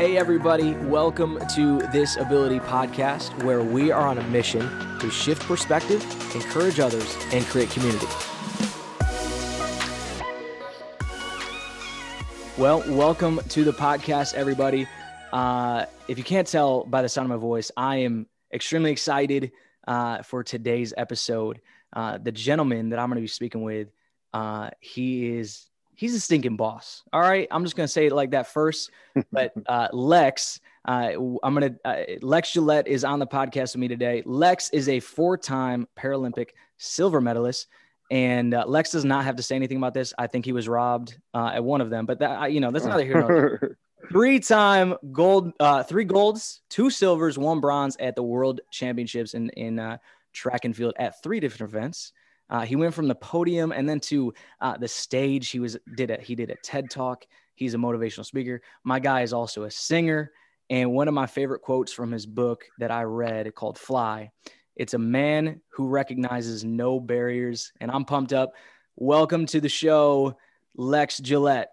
Hey, everybody, welcome to this Ability Podcast, where we are on a mission to shift perspective, encourage others, and create community. Well, welcome to the podcast, everybody. Uh, if you can't tell by the sound of my voice, I am extremely excited uh, for today's episode. Uh, the gentleman that I'm going to be speaking with, uh, he is he's a stinking boss. All right, I'm just gonna say it like that first. But uh, Lex, uh, I'm gonna uh, Lex Gillette is on the podcast with me today. Lex is a four-time Paralympic silver medalist. And uh, Lex does not have to say anything about this. I think he was robbed uh, at one of them, but that you know that's here nor there. Three-time gold, uh, three golds, two silvers, one bronze at the World Championships in in track and field at three different events. Uh, he went from the podium and then to uh, the stage. He was did a he did a TED talk. He's a motivational speaker. My guy is also a singer. And one of my favorite quotes from his book that I read called Fly. It's a man who recognizes no barriers. And I'm pumped up. Welcome to the show, Lex Gillette.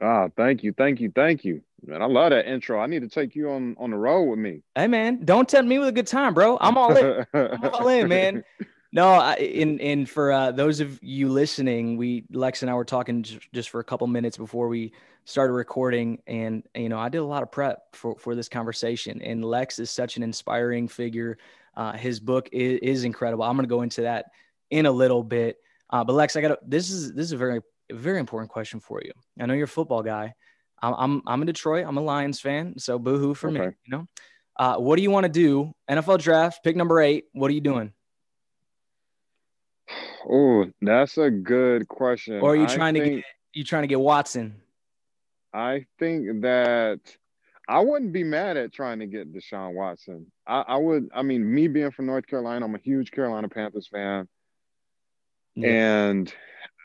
Ah, thank you, thank you, thank you. Man, I love that intro. I need to take you on on the road with me. Hey man, don't tempt me with a good time, bro. I'm all in. I'm all in, man. No, in in for uh, those of you listening, we Lex and I were talking just for a couple minutes before we started recording, and you know I did a lot of prep for for this conversation. And Lex is such an inspiring figure. Uh, his book is, is, incredible. I'm going to go into that in a little bit. Uh, but Lex, I got this is this is a very very important question for you. I know you're a football guy. I'm I'm, I'm in Detroit. I'm a Lions fan, so boohoo for okay. me. You know, uh, what do you want to do? NFL draft, pick number eight. What are you doing? Oh, that's a good question. Or are you trying think, to get you trying to get Watson? I think that I wouldn't be mad at trying to get Deshaun Watson. I, I would. I mean, me being from North Carolina, I'm a huge Carolina Panthers fan, yeah. and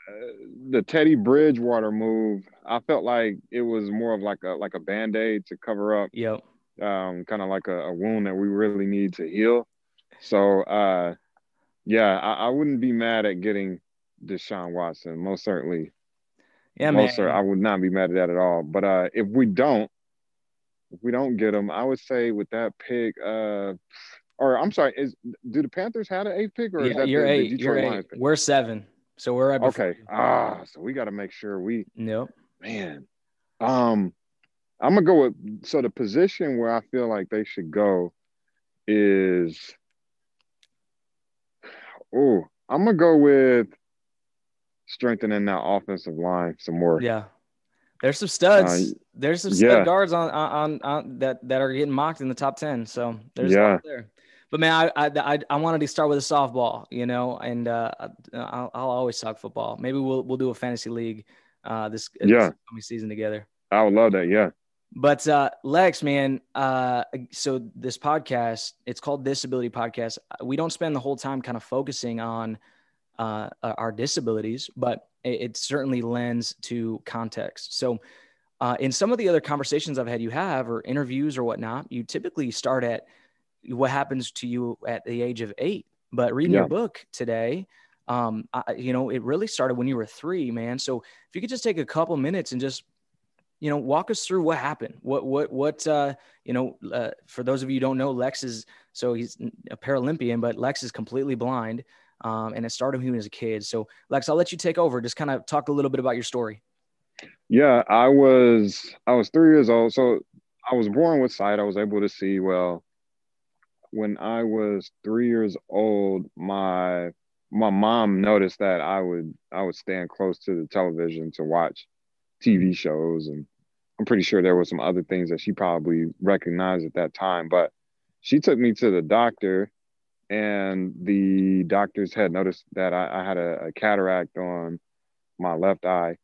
uh, the Teddy Bridgewater move, I felt like it was more of like a like a band aid to cover up. Yep. Um, kind of like a, a wound that we really need to heal. So uh, yeah, I, I, wouldn't be mad at getting Deshaun Watson. Most certainly. Yeah, most man. I would not be mad at that at all. But uh, if we don't, if we don't get him, I would say with that pick, uh, or I'm sorry, is do the Panthers have an eighth pick or yeah, is that you're the, eight, the you're eight. We're seven, so we're right okay. Ah, so we got to make sure we. Nope. Man, um, I'm gonna go with so the position where I feel like they should go is Oh, I'm gonna go with strengthening that offensive line some more. Yeah. There's some studs. Uh, there's some stud yeah. guards on, on on that that are getting mocked in the top ten. So there's yeah. there. But man, I, I I wanted to start with a softball, you know, and uh, I'll, I'll always talk football. Maybe we'll we'll do a fantasy league uh, this, yeah. this coming season together. I would love that. Yeah. But uh, Lex, man, uh, so this podcast, it's called Disability Podcast. We don't spend the whole time kind of focusing on uh, our disabilities, but it, it, certainly lends to context. So, uh, in some of the other conversations I've had you have, or interviews or whatnot, you typically start at what happens to you at the age of eight. But reading yeah. your book today, um, I, you know, it really started when you were three, man. So, if you could just take a couple minutes and just you know, walk us through what happened. What, what, what, uh, you know, uh, for those of you don't know, Lex is, so he's a Paralympian, but Lex is completely blind. Um, and it started when he was a kid. So Lex, I'll let you take over. Just kind of talk a little bit about your story. Yeah, I was, I was three years old. So I was born with sight. I was able to see well. When I was three years old, my my mom noticed that I would I would stand close to the television to watch TV shows and I'm pretty sure there were some other things that she probably recognized at that time. But she took me to the doctor, and the doctors had noticed that I, I had a, a, cataract on my left eye.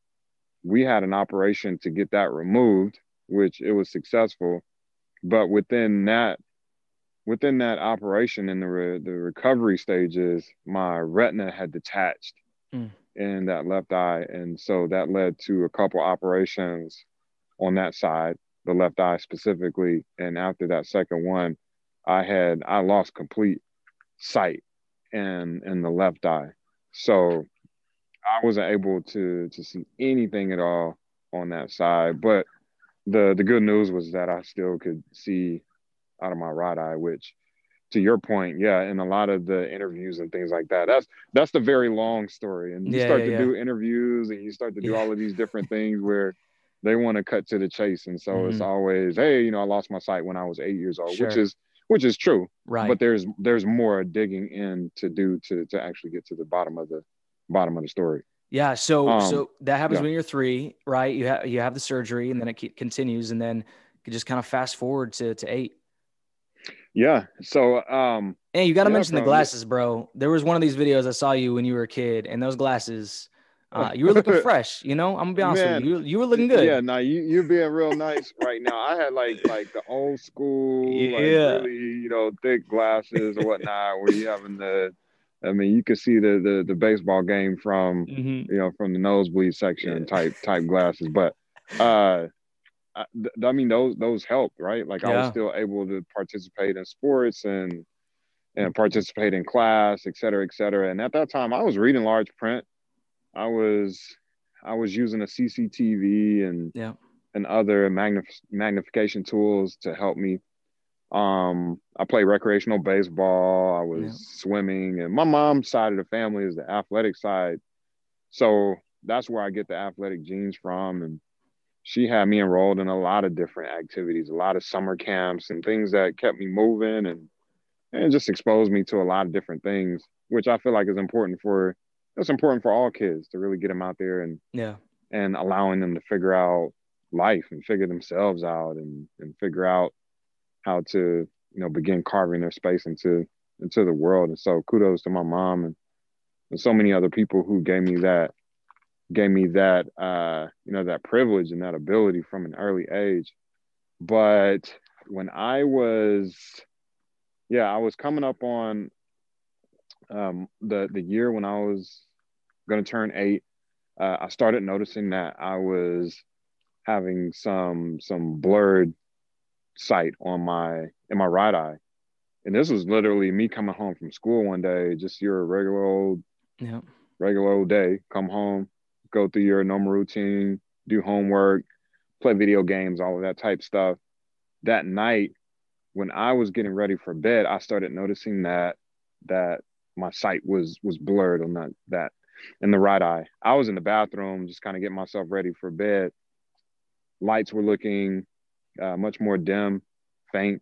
We had an operation to get that removed, which it was successful. But within that, within that operation in the re, the recovery stages, my retina had detached. Mm in that left eye. And so that led to a couple operations on that side, the left eye specifically. And after that second one, I had I lost complete sight in in the left eye. So I wasn't able to to see anything at all on that side. But the the good news was that I still could see out of my right eye, which to your point, yeah, in a lot of the interviews and things like that, that's that's the very long story. And you Yeah, start yeah, to yeah. do interviews and you start to do all of these different things where they want to cut to the chase. And so it's Mhm. always, hey, you know, I lost my sight when I was eight years old, which is which is true. Right. But there's there's more digging in to do to to actually get to the bottom of the bottom of the story. Yeah. So Um, so that happens yeah. when you're three, right? You have you have the surgery, and then it ke- continues, and then you just kind of fast forward to to eight. Yeah. So um Hey, you got to Yeah, mention the glasses, bro. There was one of these videos I saw you when you were a kid, and those glasses, uh, you were looking fresh. You know, I'm gonna be honest with you. You, you were looking good. Yeah, now you you're being real nice right now. I had like like the old school, like Yeah. really, you know, thick glasses or whatnot, where you having the I mean, you could see the the, the baseball game from Mhm. you know from the nosebleed section Yeah. type type glasses. But uh I, I mean those those helped, right? Like I was still able to participate in sports and and participate in class, et cetera, et cetera. And at that time I was reading large print. I was I was using a CCTV and Yeah. and other magnif- magnification tools to help me. Um, I played recreational baseball. I was Yeah. swimming, and my mom's side of the family is the athletic side, so that's where I get the athletic genes from. And she had me enrolled in a lot of different activities, a lot of summer camps, and things that kept me moving and and just exposed me to a lot of different things, which I feel like is important for. It's important for all kids to really get them out there and Yeah. and allowing them to figure out life and figure themselves out and and figure out how to you know begin carving their space into into the world and so kudos to my mom and, and so many other people who gave me that gave me that uh you know that privilege and that ability from an early age but when i was yeah i was coming up on um the the year when i was going to turn 8 uh, I started noticing that I was having some some blurred sight on my in my right eye, and this was literally me coming home from school one day, just your regular old Yeah. regular old day. Come home, go through your normal routine, do homework, play video games, all of that type stuff. That night, when I was getting ready for bed, I started noticing that that my sight was was blurred on that that in the right eye. I was in the bathroom just kind of getting myself ready for bed. Lights were looking uh, much more dim, faint.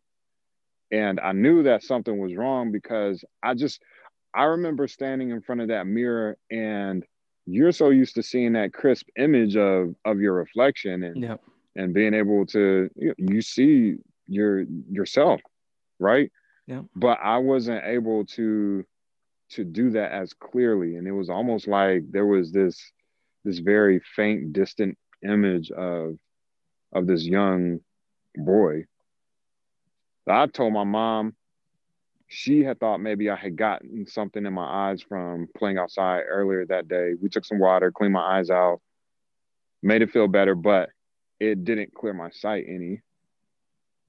And I knew that something was wrong because I just, I remember standing in front of that mirror and you're so used to seeing that crisp image of of your reflection and Yeah. and being able to you, you see your yourself right Yeah. but i wasn't able to to do that as clearly. And it was almost like there was this this very faint distant image of of this young boy. I told my mom she had thought maybe i had gotten something in my eyes from playing outside earlier that day. We took some water cleaned my eyes out made it feel better but it didn't clear my sight any.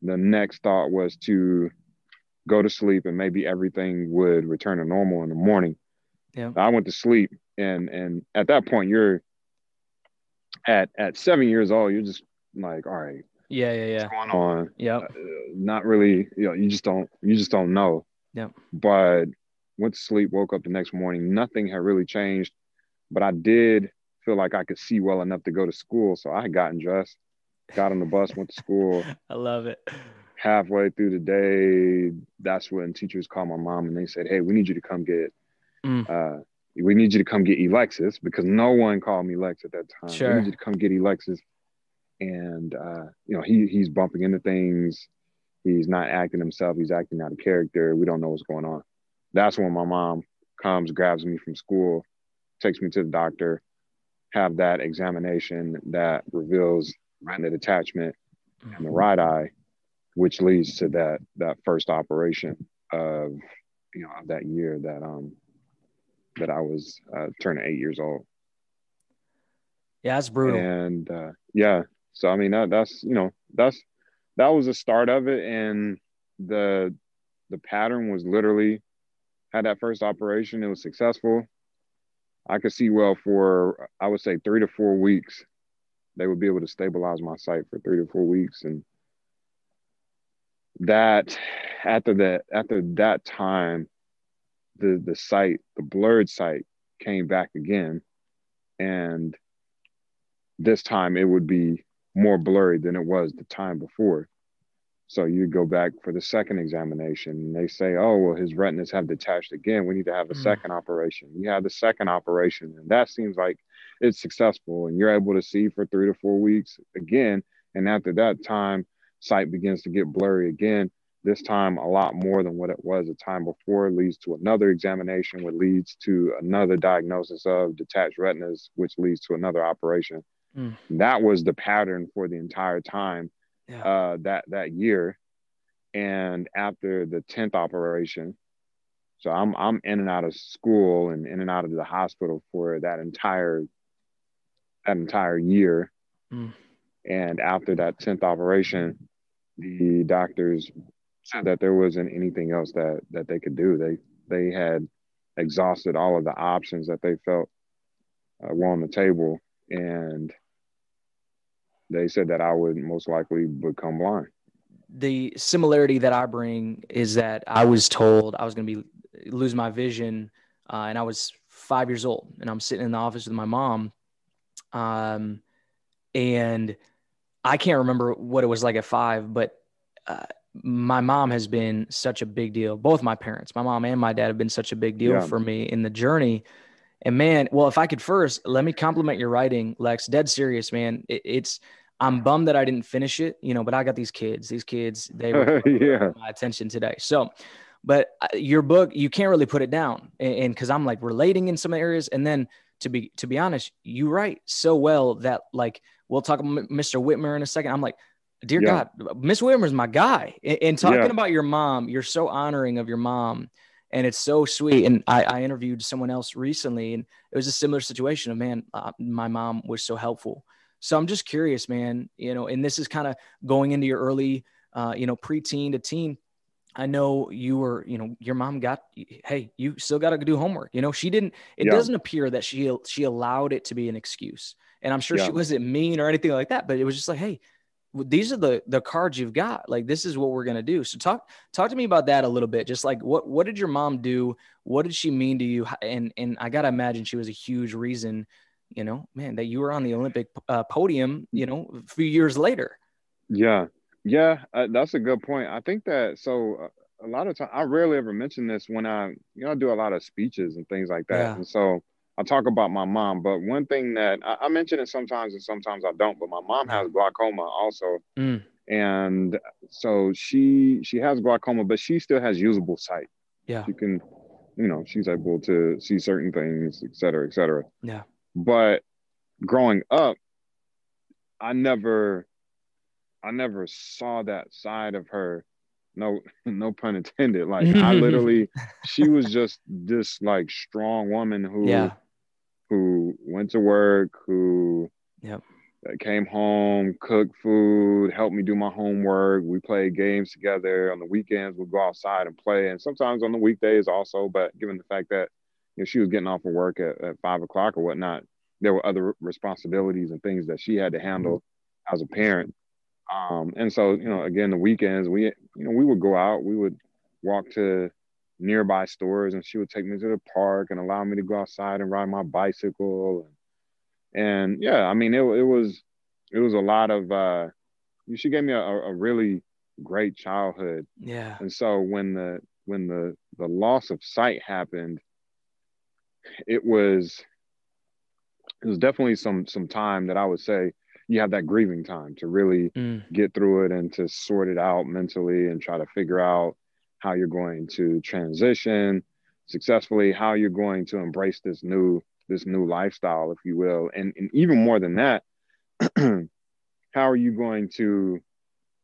The next thought was to go to sleep and maybe everything would return to normal in the morning. Yeah. I went to sleep and and at that point you're at at seven years old, you're just like, all right, Yeah. Yeah. Yeah. what's going on? Yep. Uh, not really, you know, you just don't you just don't know. Yeah. But went to sleep, woke up the next morning, nothing had really changed. But I did feel like I could see well enough to go to school. So I had gotten dressed, got on the bus, went to school I love it. Halfway through the day, that's when teachers called my mom and they said, "Hey, we need you to come get, Mm. uh, we need you to come get Alexis because no one called me Lex at that time. Sure. We need you to come get Alexis, and uh, you know he he's bumping into things. He's not acting himself. He's acting out of character. We don't know what's going on. That's when my mom comes, grabs me from school, takes me to the doctor, have that examination that reveals retina detachment in the right eye, which leads to that that first operation of you know that year that um that I was uh, turning eight years old. Yeah, that's brutal. And uh, yeah, so I mean that that's you know that's that was the start of it, and the the pattern was literally had that first operation. It was successful. I could see well for I would say three to four weeks. they would be able to stabilize my sight for three to four weeks. And that after that after that time, the the sight, the blurred sight came back again. And this time it would be more blurry than it was the time before. So you go back for the second examination and they say, oh, well, his retinas have detached again. We need to have a mm. second operation. You have the second operation, and that seems like it's successful, and you're able to see for three to four weeks again. And after that time, sight begins to get blurry again. This time, a lot more than what it was the time before, leads to another examination, which leads to another diagnosis of detached retinas, which leads to another operation. Mm. That was the pattern for the entire time yeah. uh, that that year. And after the tenth operation, so I'm I'm in and out of school and in and out of the hospital for that entire that entire year. Mm. And after that tenth operation, the doctors said that there wasn't anything else that that they could do. They they had exhausted all of the options that they felt uh, were on the table, and they said that I would most likely become blind. The similarity that I bring is that I was told I was going to be lose my vision, uh, and I was five years old, and I'm sitting in the office with my mom, um, and I can't remember what it was like at five, but uh, my mom has been such a big deal. Both my parents, my mom and my dad, have been such a big deal yeah. for me in the journey. And man, well, if I could first let me compliment your writing, Lex. Dead serious, man. It, it's I'm bummed that I didn't finish it, you know, but I got these kids. These kids, they were yeah. my attention today. So, but uh, your book, you can't really put it down, and because I'm like relating in some areas, and then to be to be honest, you write so well that like we'll talk about Mr. Whitmer in a second. I'm like, dear yeah. God, Miss Whitmer's my guy. And, talking yeah. about your mom, you're so honoring of your mom, and it's so sweet. And I, I interviewed someone else recently, and it was a similar situation of man, uh, my mom was so helpful so I'm just curious, man, you know, and this is kind of going into your early, uh, you know, preteen to teen. I know you were, you know, your mom got, hey, you still got to do homework. You know, she didn't, it yeah. doesn't appear that she, she allowed it to be an excuse. And I'm sure yeah. she wasn't mean or anything like that, but it was just like, hey, these are the the cards you've got like this is what we're going to do so talk talk to me about that a little bit just like what what did your mom do what did she mean to you and and i gotta imagine she was a huge reason you know, man, that you were on the Olympic uh, podium, you know, a few years later. Yeah, yeah, uh, that's a good point. I think that so uh, a lot of time I rarely ever mention this when I, you know, I do a lot of speeches and things like that, yeah. and so I talk about my mom. But one thing that I, I, mention it sometimes and sometimes I don't. But my mom has glaucoma also, mm. and so she she has glaucoma, but she still has usable sight. Yeah, she can, you know, she's able to see certain things, et cetera, et cetera. Yeah. But growing up, I never I never saw that side of her. No, no pun intended. Like I literally, she was just this like strong woman who yeah. who went to work, who yep. came home, cooked food, helped me do my homework. We played games together. On the weekends, we'd go outside and play. And sometimes on the weekdays also, but given the fact that you know, she was getting off of work at, at five o'clock or whatnot. There were other responsibilities and things that she had to handle mm-hmm. as a parent. Um, and so, you know, again, the weekends we, you know, we would go out, we would walk to nearby stores and she would take me to the park and allow me to go outside and ride my bicycle. And, and yeah, I mean, it, it was, it was a lot of, uh, she gave me a, a really great childhood. Yeah. And so when the, when the, the loss of sight happened, it was it was definitely some some time that I would say you have that grieving time to really mm. get through it and to sort it out mentally and try to figure out how you're going to transition successfully, how you're going to embrace this new this new lifestyle, if you will, and and even more than that, how are you going to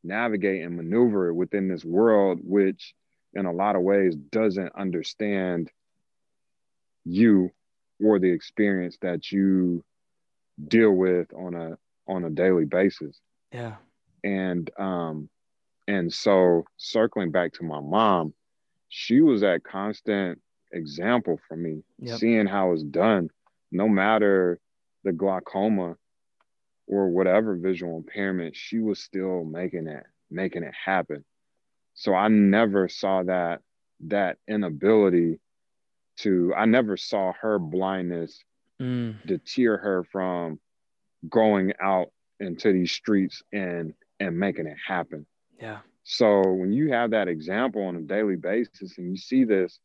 navigate and maneuver within this world, which in a lot of ways doesn't understand you or the experience that you deal with on a on a daily basis. Yeah. And um and so circling back to my mom, she was that constant example for me, yep. seeing how it's done, no matter the glaucoma, or whatever visual impairment, she was still making it, making it happen. So I never saw that that inability to I never saw her blindness mm. deter her from going out into these streets and and making it happen. Yeah. So when you have that example on a daily basis and you see this,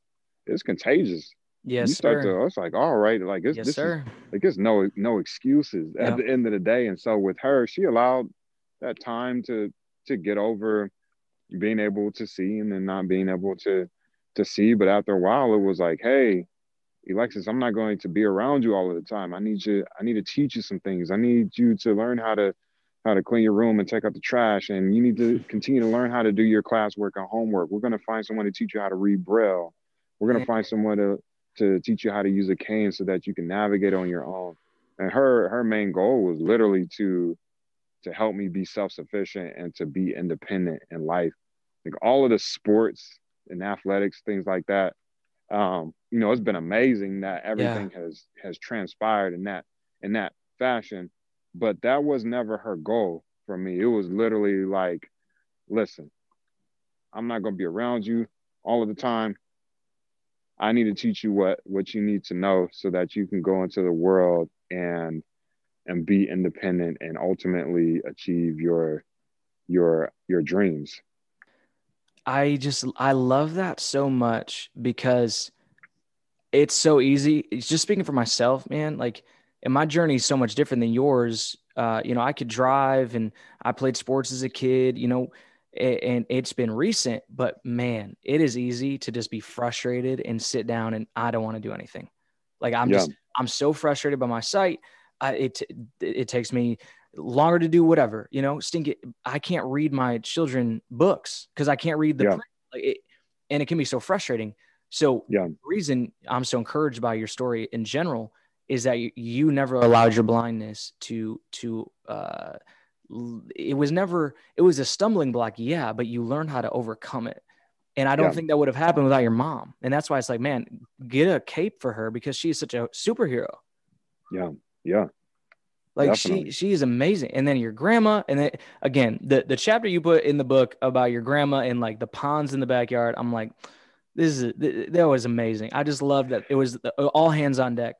it's contagious. Yes, you start sir. to it's like, all right, like it's yes, this sir. Is, like there's no no excuses at the end of the day. And so with her, she allowed that time to to get over being able to see and then not being able to to see. But after a while, it was like, hey, Alexis, I'm not going to be around you all of the time. I need you, I need to teach you some things. I need you to learn how to how to clean your room and take out the trash. And you need to continue to learn how to do your classwork and homework. We're going to find someone to teach you how to read Braille. We're going to find someone to, to teach you how to use a cane so that you can navigate on your own. And her, her main goal was literally to, to help me be self-sufficient and to be independent in life. Like all of the sports and athletics, things like that. Um, you know, it's been amazing that everything yeah. has, has transpired in that, in that fashion but that was never her goal for me. It was literally like, listen, I'm not going to be around you all of the time. I need to teach you what what you need to know so that you can go into the world and and be independent and ultimately achieve your your your dreams. I just I love that so much because it's so easy. It's just speaking for myself, man. Like and my journey is so much different than yours. Uh, you know, I could drive and I played sports as a kid, you know, and it's been recent, but man, it is easy to just be frustrated and sit down and I don't want to do anything. Like I'm yeah. just, I'm so frustrated by my sight. I, it, it takes me longer to do whatever, you know, stink it. I can't read my children books cause I can't read the, yeah. like it, and it can be so frustrating. So yeah. the reason I'm so encouraged by your story in general is that you, never allowed your blindness to to uh, it was never it was a stumbling block yeah but you learned how to overcome it and i don't yeah. think that would have happened without your mom and that's why it's like man get a cape for her because she's such a superhero yeah yeah like Definitely. she she is amazing and then your grandma and then again the the chapter you put in the book about your grandma and like the ponds in the backyard i'm like this is that was amazing i just love that it was uh, all hands on deck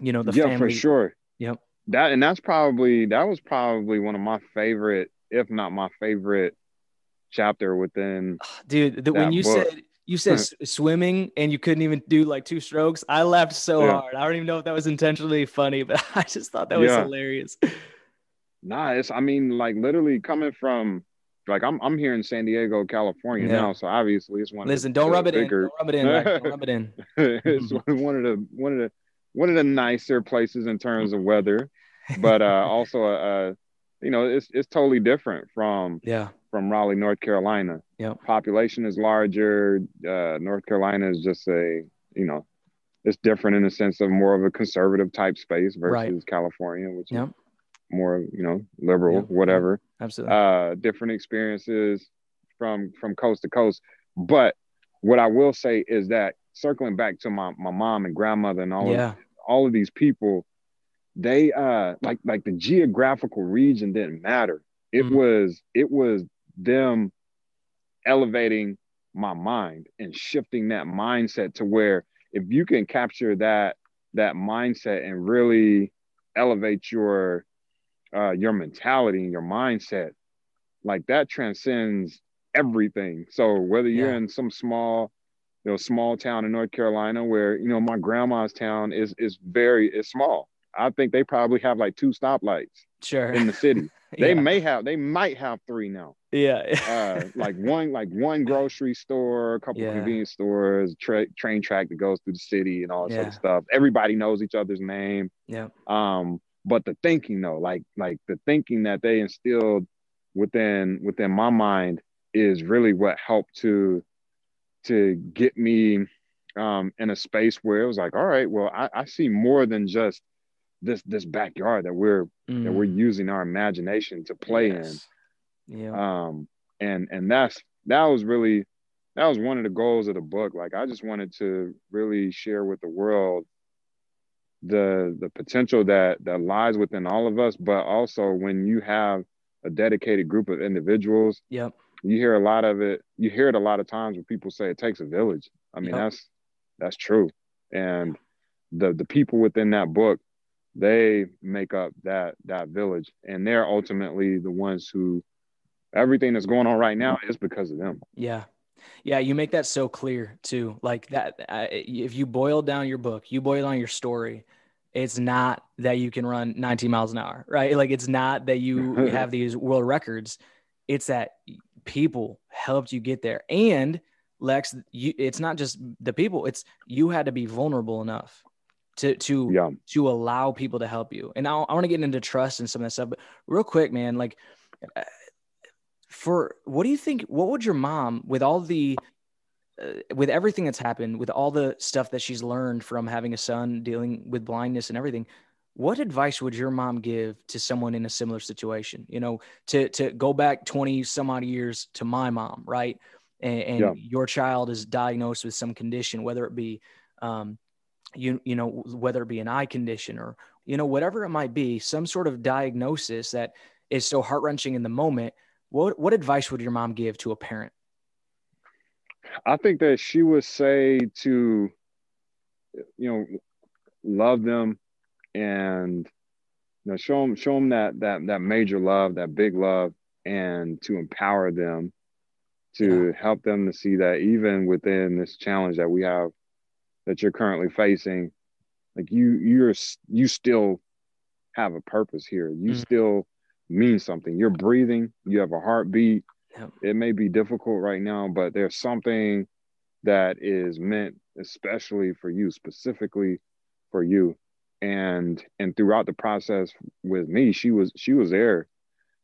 you know the yeah family. for sure yep that and that's probably that was probably one of my favorite if not my favorite chapter within dude the, when you book. said you said swimming and you couldn't even do like two strokes i laughed so yeah. hard i don't even know if that was intentionally funny but i just thought that was yeah. hilarious nah it's i mean like literally coming from like I'm I'm here in San Diego, California yeah. now, so obviously it's one. Listen, don't rub it bigger... in. Don't rub it in. Don't rub it in. it's one of the one of the one of the nicer places in terms of weather, but uh, also uh, you know it's it's totally different from yeah from Raleigh, North Carolina. Yeah, population is larger. Uh, North Carolina is just a you know it's different in the sense of more of a conservative type space versus right. California, which yep. is more you know liberal, yep. whatever. Absolutely. Uh, different experiences from from coast to coast, but what I will say is that circling back to my, my mom and grandmother and all yeah. of all of these people, they uh like like the geographical region didn't matter. It mm-hmm. was it was them elevating my mind and shifting that mindset to where if you can capture that that mindset and really elevate your uh your mentality and your mindset like that transcends everything so whether you're yeah. in some small you know small town in North Carolina where you know my grandma's town is is very is small. I think they probably have like two stoplights sure in the city. They yeah. may have they might have three now. Yeah. uh, like one like one grocery store, a couple yeah. convenience stores, tra- train track that goes through the city and all that yeah. sort of stuff. Everybody knows each other's name. Yeah. Um, but the thinking though, like like the thinking that they instilled within within my mind is really what helped to to get me um, in a space where it was like, all right, well, I, I see more than just this this backyard that we're mm. that we're mm. using our imagination to play yes. in. Yeah. Um, and and that's that was really that was one of the goals of the book. Like I just wanted to really share with the world the the potential that that lies within all of us but also when you have a dedicated group of individuals yep you hear a lot of it you hear it a lot of times when people say it takes a village i mean Yep. that's that's true and the the people within that book they make up that that village and they're ultimately the ones who everything that's going on right now is because of them Yeah. Yeah. You make that so clear too. Like that, uh, if you boil down your book, you boil down your story, it's not that you can run 19 miles an hour, right? Like it's not that you have these world records. It's that people helped you get there. And Lex, you, it's not just the people, it's you had to be vulnerable enough to, to, yeah to allow people to help you. And I, I want to get into trust and some of that stuff, but real quick, man, like uh, for what do you think? What would your mom, with all the, uh, with everything that's happened, with all the stuff that she's learned from having a son, dealing with blindness and everything, what advice would your mom give to someone in a similar situation? You know, to to go back twenty some odd years to my mom, right? And, and Yeah. your child is diagnosed with some condition, whether it be, um, you you know, whether it be an eye condition or you know whatever it might be, some sort of diagnosis that is so heart wrenching in the moment. What what advice would your mom give to a parent? I think that she would say to, you know, love them and you know show them show them that that that major love, that big love, and to empower them to help them to see that even within this challenge that we have that you're currently facing, like you you're you still have a purpose here. You Mhm. still mean something. You're breathing. You have a heartbeat Yep. it may be difficult right now, but there's something that is meant especially for you, specifically for you. And and throughout the process with me, she was she was there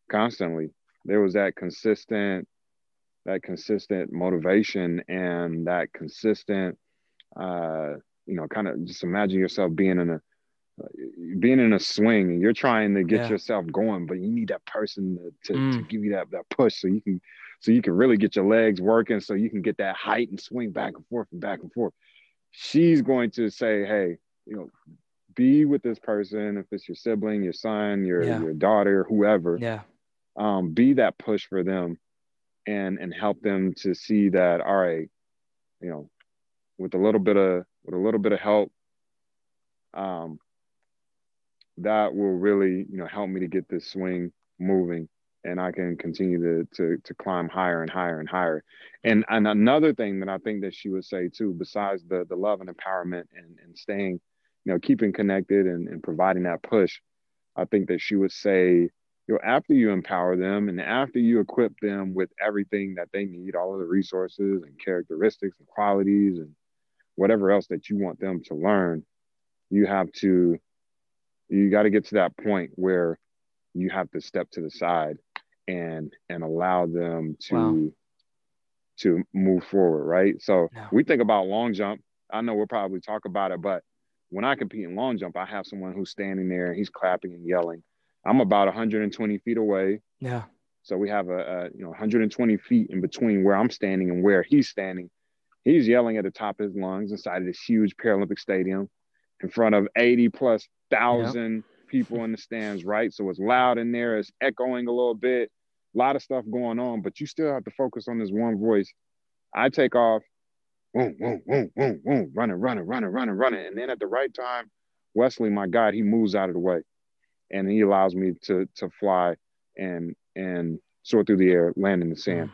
constantly. There was that consistent that consistent motivation and that consistent uh you know kind of just imagine yourself being in a being in a swing and you're trying to get Yeah. yourself going but you need that person to, to, to Mm. give you that, that push so you can so you can really get your legs working so you can get that height and swing back and forth and back and forth she's going to say hey you know be with this person if it's your sibling your son your Yeah. your daughter whoever Yeah. um, be that push for them and and help them to see that all right you know with a little bit of with a little bit of help um that will really you know help me to get this swing moving and I can continue to to to climb higher and higher and higher. And and another thing that I think that she would say too, besides the the love and empowerment and and staying, you know, keeping connected and, and providing that push, I think that she would say, you know, after you empower them and after you equip them with everything that they need, all of the resources and characteristics and qualities and whatever else that you want them to learn, you have to you got to get to that point where you have to step to the side and and allow them to Wow. to move forward right so Yeah. we think about long jump i know we'll probably talk about it but when i compete in long jump i have someone who's standing there and he's clapping and yelling i'm about 120 feet away Yeah. so we have a, a you know 120 feet in between where i'm standing and where he's standing he's yelling at the top of his lungs inside of this huge paralympic stadium in front of 80 plus thousand people in the stands, right? So it's loud in there, it's echoing a little bit, a lot of stuff going on, but you still have to focus on this one voice. I take off, boom, boom, boom, boom, boom, running, running, running, running, running. And then at the right time, Wesley, my God, he moves out of the way and he allows me to to fly and and soar through the air, land in the sand. Mm.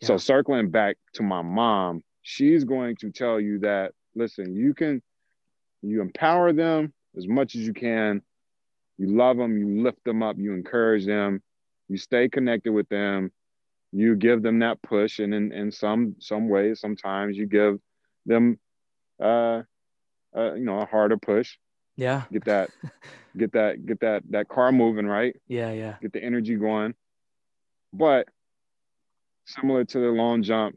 Yeah. So circling back to my mom, she's going to tell you that listen, you can you empower them as much as you can. You love them, you lift them up, you encourage them, you stay connected with them, you give them that push, and in, in some some ways, sometimes you give them uh, uh you know a harder push. Yeah. Get that, get that, get that that car moving, right? Yeah. Yeah. Get the energy going. But similar to the long jump,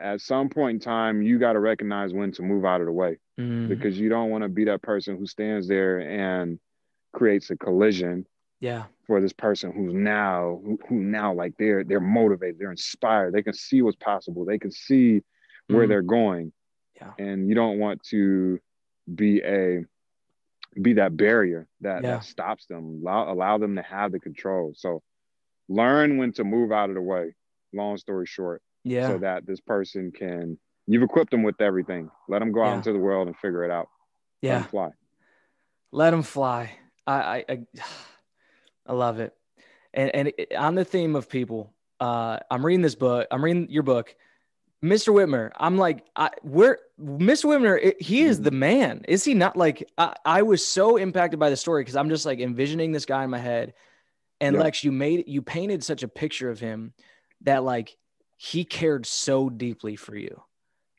at some point in time, you got to recognize when to move out of the way Mhm. because you don't want to be that person who stands there and creates a collision Yeah. for this person who's now who, who now like they're they're motivated they're inspired they can see what's possible they can see where Mhm. they're going Yeah. and you don't want to be a be that barrier that, Yeah. that stops them, allow, allow them to have the control. So learn when to move out of the way. Long story short, Yeah. so that this person can you've equipped them with everything. Let them go out Yeah. into the world and figure it out. Yeah let yeah. 'em fly. Let them fly. I, I, I, I love it. And, and on the theme of people, uh, I'm reading this book. I'm reading your book, Mr. Whitmer. I'm like, I, we're Mr. Whitmer. it- He is the man. Is he not? Like, I, I was so impacted by the story because I'm just like envisioning this guy in my head. And Yeah. Lex, you made you painted such a picture of him that like he cared so deeply for you.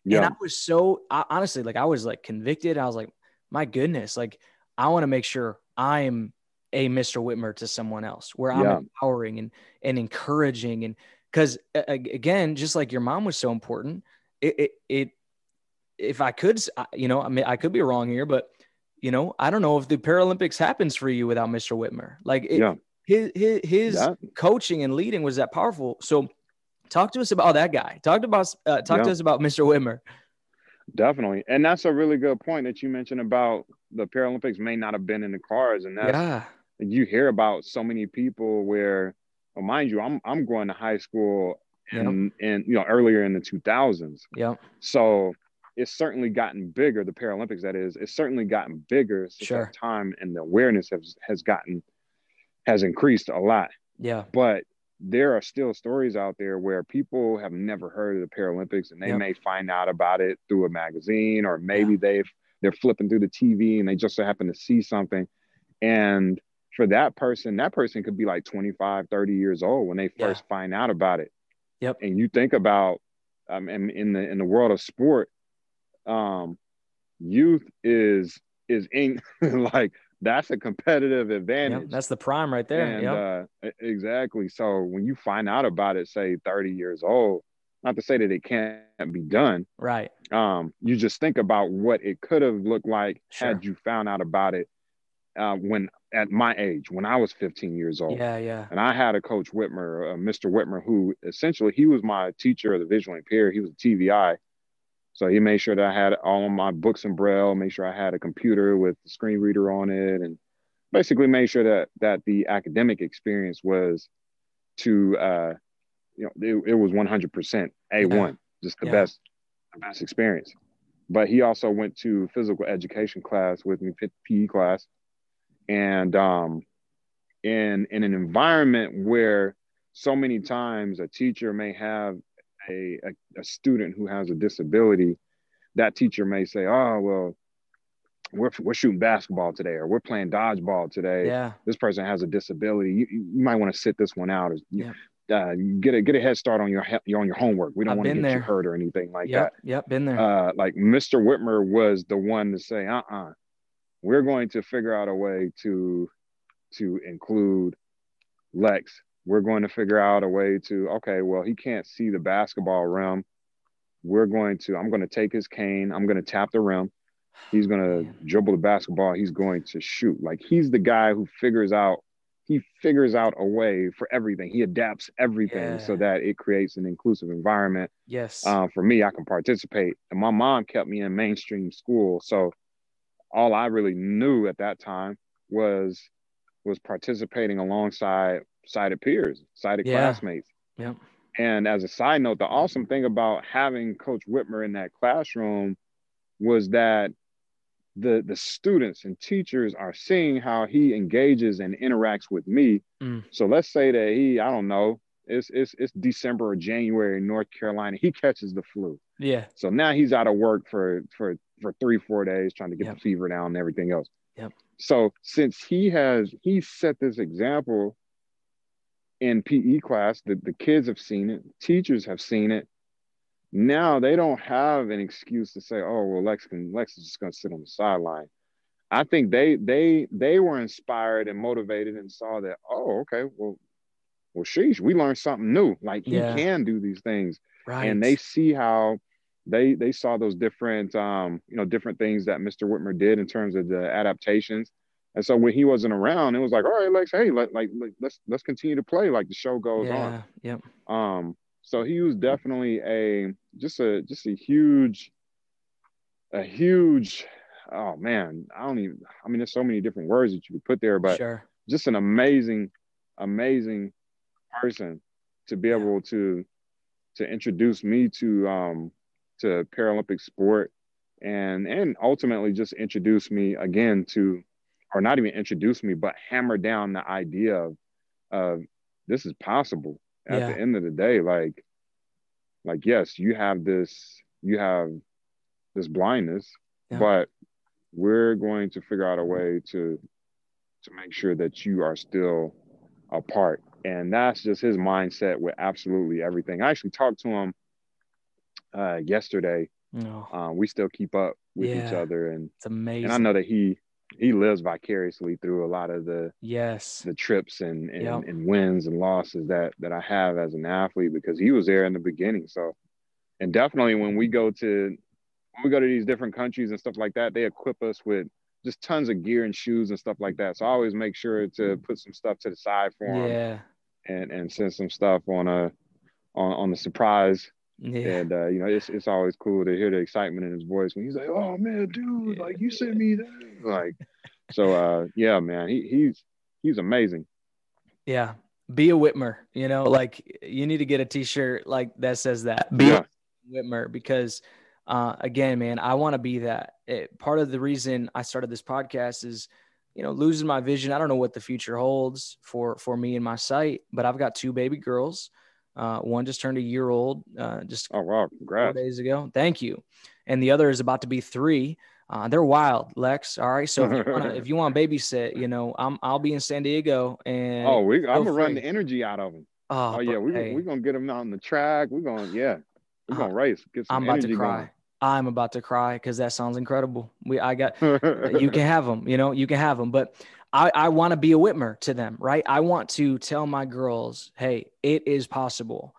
And I was so I, honestly like I was like convicted. I was like, my goodness, like I want to make sure I'm a Mr. Whitmer to someone else where I'm Yeah. empowering and and encouraging and because again, just like your mom was so important, it it, it if I could, you know, I mean, I could be wrong here, but you know, I don't know if the Paralympics happens for you without Mr. Whitmer. Like it, Yeah. his his, his coaching and leading was that powerful. So talk to us about that guy. Talk to us uh, talk to us about Mr. Whitmer. Definitely. And that's a really good point that you mentioned about the Paralympics may not have been in the cards. And that's Yeah. you hear about so many people where well, mind you, I'm I'm going to high school Yep. and and you know earlier in the 2000s. Yeah. So it's certainly gotten bigger, the Paralympics that is, it's certainly gotten bigger since Sure. that time and the awareness has has gotten has increased a lot. Yeah. But there are still stories out there where people have never heard of the Paralympics and they Yep. may find out about it through a magazine or maybe they've they're flipping through the TV and they just so happen to see something. And for that person, that person could be like 25, 30 years old when they Yeah. first find out about it. Yep. And you think about um in, in the in the world of sport, um youth is is in like that's a competitive advantage. Yep. That's the prime right there. And Yep. uh, exactly. So when you find out about it, say 30 years old, not to say that it can't be done, right. um, you just think about what it could have looked like Sure. had you found out about it uh, when at my age, when I was 15 years old. Yeah. Yeah. And I had a coach Whitmer, uh, Mr. Whitmer, who essentially he was my teacher of the visually impaired. He was a TVI. So he made sure that I had all my books in Braille, made sure I had a computer with the screen reader on it, and basically made sure that that the academic experience was to uh, you know it, it was 100% A1, just the Yeah. best the best experience. But he also went to physical education class with me, PE class, and um, in in an environment where so many times a teacher may have a, a, a student who has a disability, that teacher may say, "Oh well, we're we're shooting basketball today, or we're playing dodgeball today. Yeah. This person has a disability. You, you might want to sit this one out, or Yeah. uh, get a get a head start on your on your homework. We don't I've want to get you hurt or anything like Yep. Yep. Been there. Uh, like Mr. Whitmer was the one to say, "Uh-uh, we're going to figure out a way to to include Lex. We're going to figure out a way to okay, well, he can't see the basketball rim. We're going to I'm going to take his cane. I'm going to tap the rim. He's going to dribble the basketball. He's going to shoot. Like he's the guy who figures out he figures out a way for everything. He adapts everything so that it creates an inclusive environment. yes. Uh, for me, I can participate. And my mom kept me in mainstream school, so all I really knew at that time was was participating alongside sighted peers, sighted Yeah. classmates. Yep. And as a side note, the awesome thing about having Coach Whitmer in that classroom was that the the students and teachers are seeing how he engages and interacts with me. Mm. So let's say that he, I don't know, it's it's it's December or January in North Carolina. He catches the flu. yeah. So now he's out of work for for for three four days trying to get Yep. the fever down and everything else. Yep. So since he has he set this example in PE class, the, the kids have seen it, teachers have seen it. Now they don't have an excuse to say, "Oh, well, Lex can Lex is just going to sit on the sideline." I think they they they were inspired and motivated and saw that, "Oh, okay, well, well, sheesh, we learned something new. Like he can do these things." Right. and they see how they they saw those different um you know different things that Mr. Whitmer did in terms of the adaptations. And so when he wasn't around, it was like, all right, Lex, hey, let, like let, let's let's continue to play like the show goes yeah. Yep. on. Um, so he was definitely a just a just a huge a huge oh man, I don't even. I mean, there's so many different words that you could put there, but Sure. just an amazing, amazing person to be able to to introduce me to um to Paralympic sport and and ultimately just introduce me again to or not even introduce me but hammer down the idea of of this is possible at Yeah. the end of the day like like yes you have this you have this blindness Yeah. but we're going to figure out a way to to make sure that you are still a part and that's just his mindset with absolutely everything i actually talked to him uh yesterday No, um, we still keep up with each other and it's amazing. and i know that he he lives vicariously through a lot of the yes. the trips and and, Yep. and wins and losses that that i have as an athlete because he was there in the beginning so and definitely when we go to when we go to these different countries and stuff like that they equip us with just tons of gear and shoes and stuff like that so i always make sure to put some stuff to the side for him Yeah. and and send some stuff on a on on the surprise Yeah. and uh, you know, it's it's always cool to hear the excitement in his voice when he's like, "Oh man, dude, like you sent me that." Like, so uh, yeah, man, he he's he's amazing. Yeah. Be a Whitmer, you know, like you need to get a t-shirt like that says that. Be Yeah, a Whitmer because uh again, man, I want to be that. It, part of the reason I started this podcast is you know, losing my vision. I don't know what the future holds for for me and my sight, but I've got two baby girls. Uh, one just turned a year old, uh, just Oh wow, four days ago. Thank you. And the other is about to be three. Uh, they're wild, Lex. All right. So if you want to, if you want babysit, you know, I'm I'll be in San Diego and Oh, we I'm gonna feel run the energy out of him. oh, Oh yeah, but we hey, we're gonna get him out on the track. We're gonna yeah, we're Uh, gonna race. Get some I'm about to cry. I'm about to cry because that sounds incredible. We I got you can have them, you know, you can have them. But I, I want to be a Whitmer to them, right? I want to tell my girls, hey, it is possible.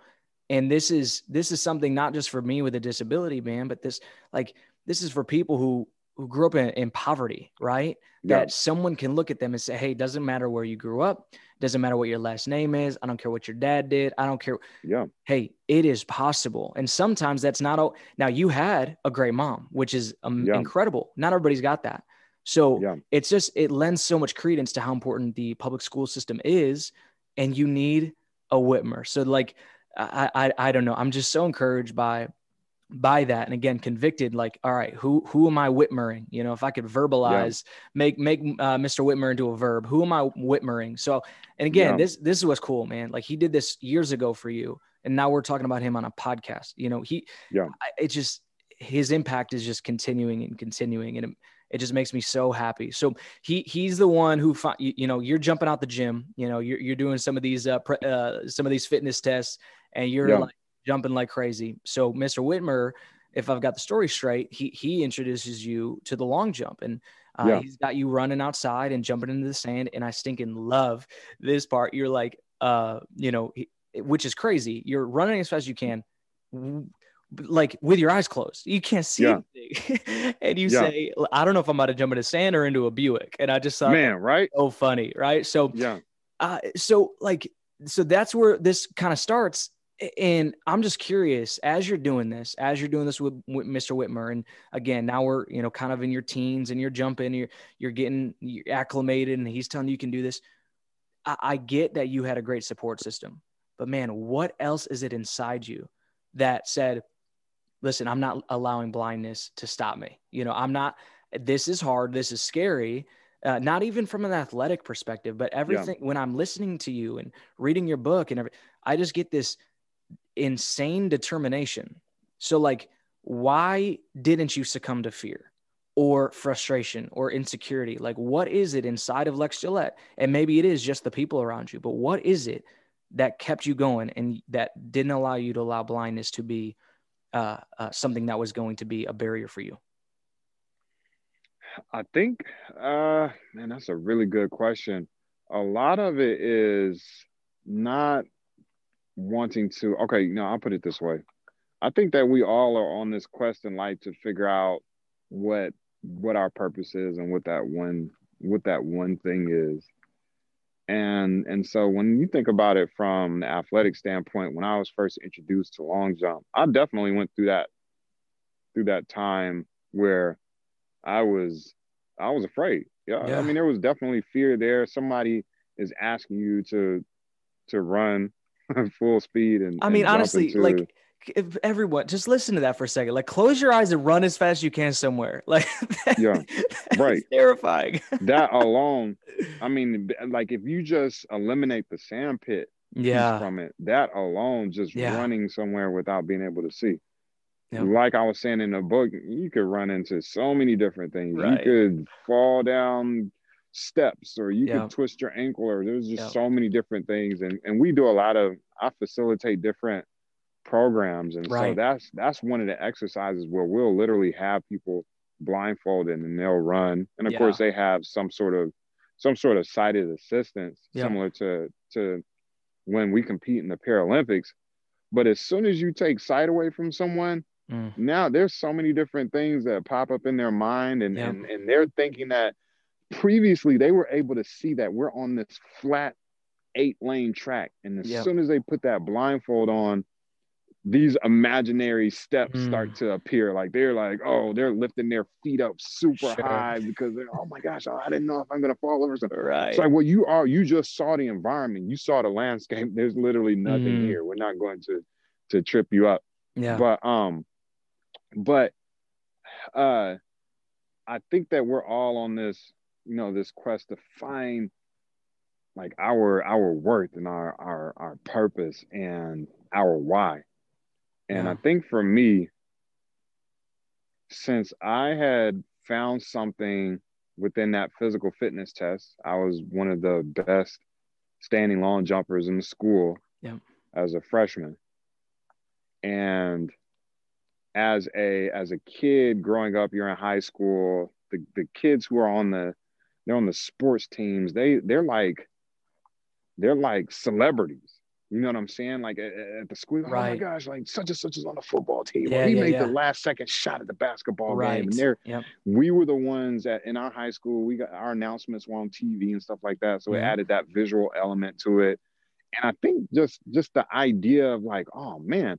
And this is this is something not just for me with a disability, man, but this like this is for people who who grew up in, in poverty, right? yeah, That someone can look at them and say, hey, doesn't matter where you grew up, doesn't matter what your last name is, I don't care what your dad did, I don't care yeah, hey, it is possible. And sometimes that's not all. Now, you had a great mom, which is um, Yeah. incredible. Not everybody's got that. So yeah, it's just, it lends so much credence to how important the public school system is. And you need a Whitmer. So, like, I, I, I don't know. I'm just so encouraged by by that and again convicted like all right who who am i whitmering you know if i could verbalize make make uh, mr whitmer into a verb who am i whitmering so and again Yeah. this this is what's cool man like he did this years ago for you and now we're talking about him on a podcast you know he Yeah. I- it just his impact is just continuing and continuing and it, it just makes me so happy so he he's the one who you, you know you're jumping out the gym you know you're, you're doing some of these uh, pre- uh some of these fitness tests and you're Yeah. like jumping like crazy. So mr whitmer if i've got the story straight he he introduces you to the long jump and uh, Yeah. he's got you running outside and jumping into the sand and i stinking love this part. You're like uh you know he, which is crazy. You're running as fast as you can like with your eyes closed. You can't see Yeah. anything. And you Yeah. say i don't know if i'm about to jump into sand or into a buick. And i just thought man, right? so funny right? So Yeah, uh, so like so that's where this kind of starts and i'm just curious as you're doing this as you're doing this with, with mr whitmer and again now we're you know kind of in your teens and you're jumping you're you're getting you're acclimated and he's telling you you can do this. I, I get that you had a great support system but man what else is it inside you that said listen i'm not allowing blindness to stop me. You know i'm not this is hard this is scary uh, not even from an athletic perspective but everything when i'm listening to you and reading your book and every, i just get this insane determination. So like why didn't you succumb to fear or frustration or insecurity? Like what is it inside of lex gillette? And maybe it is just the people around you but what is it that kept you going and that didn't allow you to allow blindness to be uh, uh, something that was going to be a barrier for you? I think, uh, man, that's a really good question. A lot of it is not wanting to. Okay, no, I'll put it this way. I think that we all are on this quest in life to figure out what what our purpose is and what that one what that one thing is. And and so when you think about it from the athletic standpoint, when I was first introduced to long jump, I definitely went through that through that time where I was I was afraid. Yeah. Yeah. I mean, there was definitely fear there. Somebody is asking you to to run full speed and I mean, jump honestly, like if everyone just listen to that for a second. Like close your eyes and run as fast as you can somewhere. Like Yeah, that's right. terrifying. that alone, I mean, like if you just eliminate the sand pit Yeah. from it, that alone, just Yeah. running somewhere without being able to see. Yeah. Like I was saying in the book, you could run into so many different things. Right. You could fall down steps or you Yeah. could twist your ankle or there's just Yeah. so many different things. And and we do a lot of I facilitate different programs. And so that's that's one of the exercises where we'll literally have people blindfolded and they'll run. And of Yeah. course they have some sort of some sort of sighted assistance similar to to when we compete in the Paralympics. But as soon as you take sight away from someone, Mm. now there's so many different things that pop up in their mind and, and and they're thinking that previously they were able to see that we're on this flat eight lane track and as Yeah. soon as they put that blindfold on these imaginary steps Mm. start to appear like they're like oh they're lifting their feet up super Sure. high because they're oh my gosh i didn't know if i'm going to fall over something Right. it's like well you are you just saw the environment you saw the landscape there's literally nothing Mm. here we're not going to to trip you up yeah. but um but uh i think that we're all on this you know this quest to find like our our worth and our our our purpose and our why. And i think for me since i had found something within that physical fitness test i was one of the best standing long jumpers in the school Yep. as a freshman. And as a as a kid growing up you're in high school the, the kids who are on the they're on the sports teams they they're like they're like celebrities you know what i'm saying like at, at the school right. oh my gosh like such and such is on the football team Yeah, he yeah, made yeah. the last second shot at the basketball right. game and they're Yep. we were the ones that in our high school we got our announcements were on tv and stuff like that so it added that visual element to it and i think just just the idea of like oh man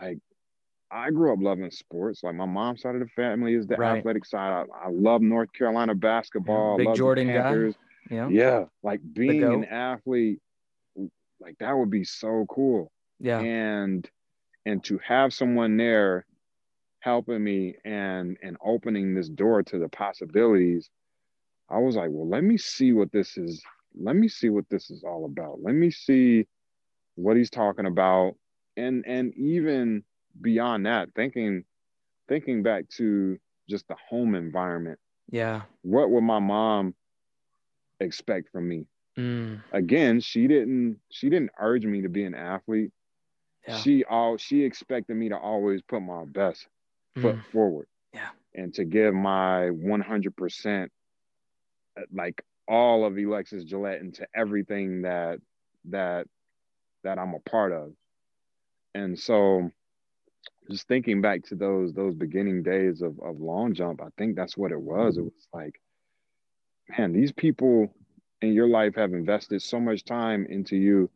like i grew up loving sports like my mom's side of the family is the Right. athletic side I, I love north carolina basketball I Big Jordan guy. Yeah. yeah like being an athlete like that would be so cool Yeah. and and to have someone there helping me and and opening this door to the possibilities i was like well let me see what this is let me see what this is all about let me see what he's talking about and and even beyond that thinking thinking back to just the home environment Yeah. what would my mom expect from me Mm. again she didn't she didn't urge me to be an athlete Yeah. she all she expected me to always put my best foot Mm. forward Yeah. and to give my 100% uh, like all of Elexis Gillette into everything that that that I'm a part of and so just thinking back to those those beginning days of, of long jump I think that's what it was it was like man these people in your life have invested so much time into you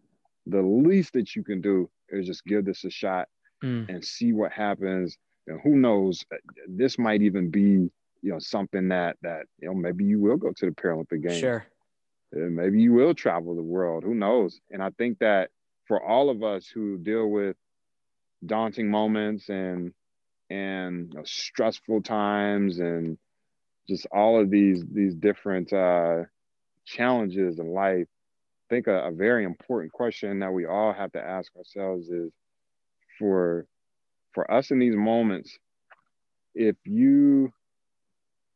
the least that you can do is just give this a shot Mm. and see what happens. And who knows, this might even be, you know, something that that you know maybe you will go to the Paralympic Games. Sure. Uh, Maybe you will travel the world. Who knows? And I think that for all of us who deal with daunting moments and and you know, stressful times and just all of these these different uh, challenges in life, I think a, a very important question that we all have to ask ourselves is for for us in these moments, if you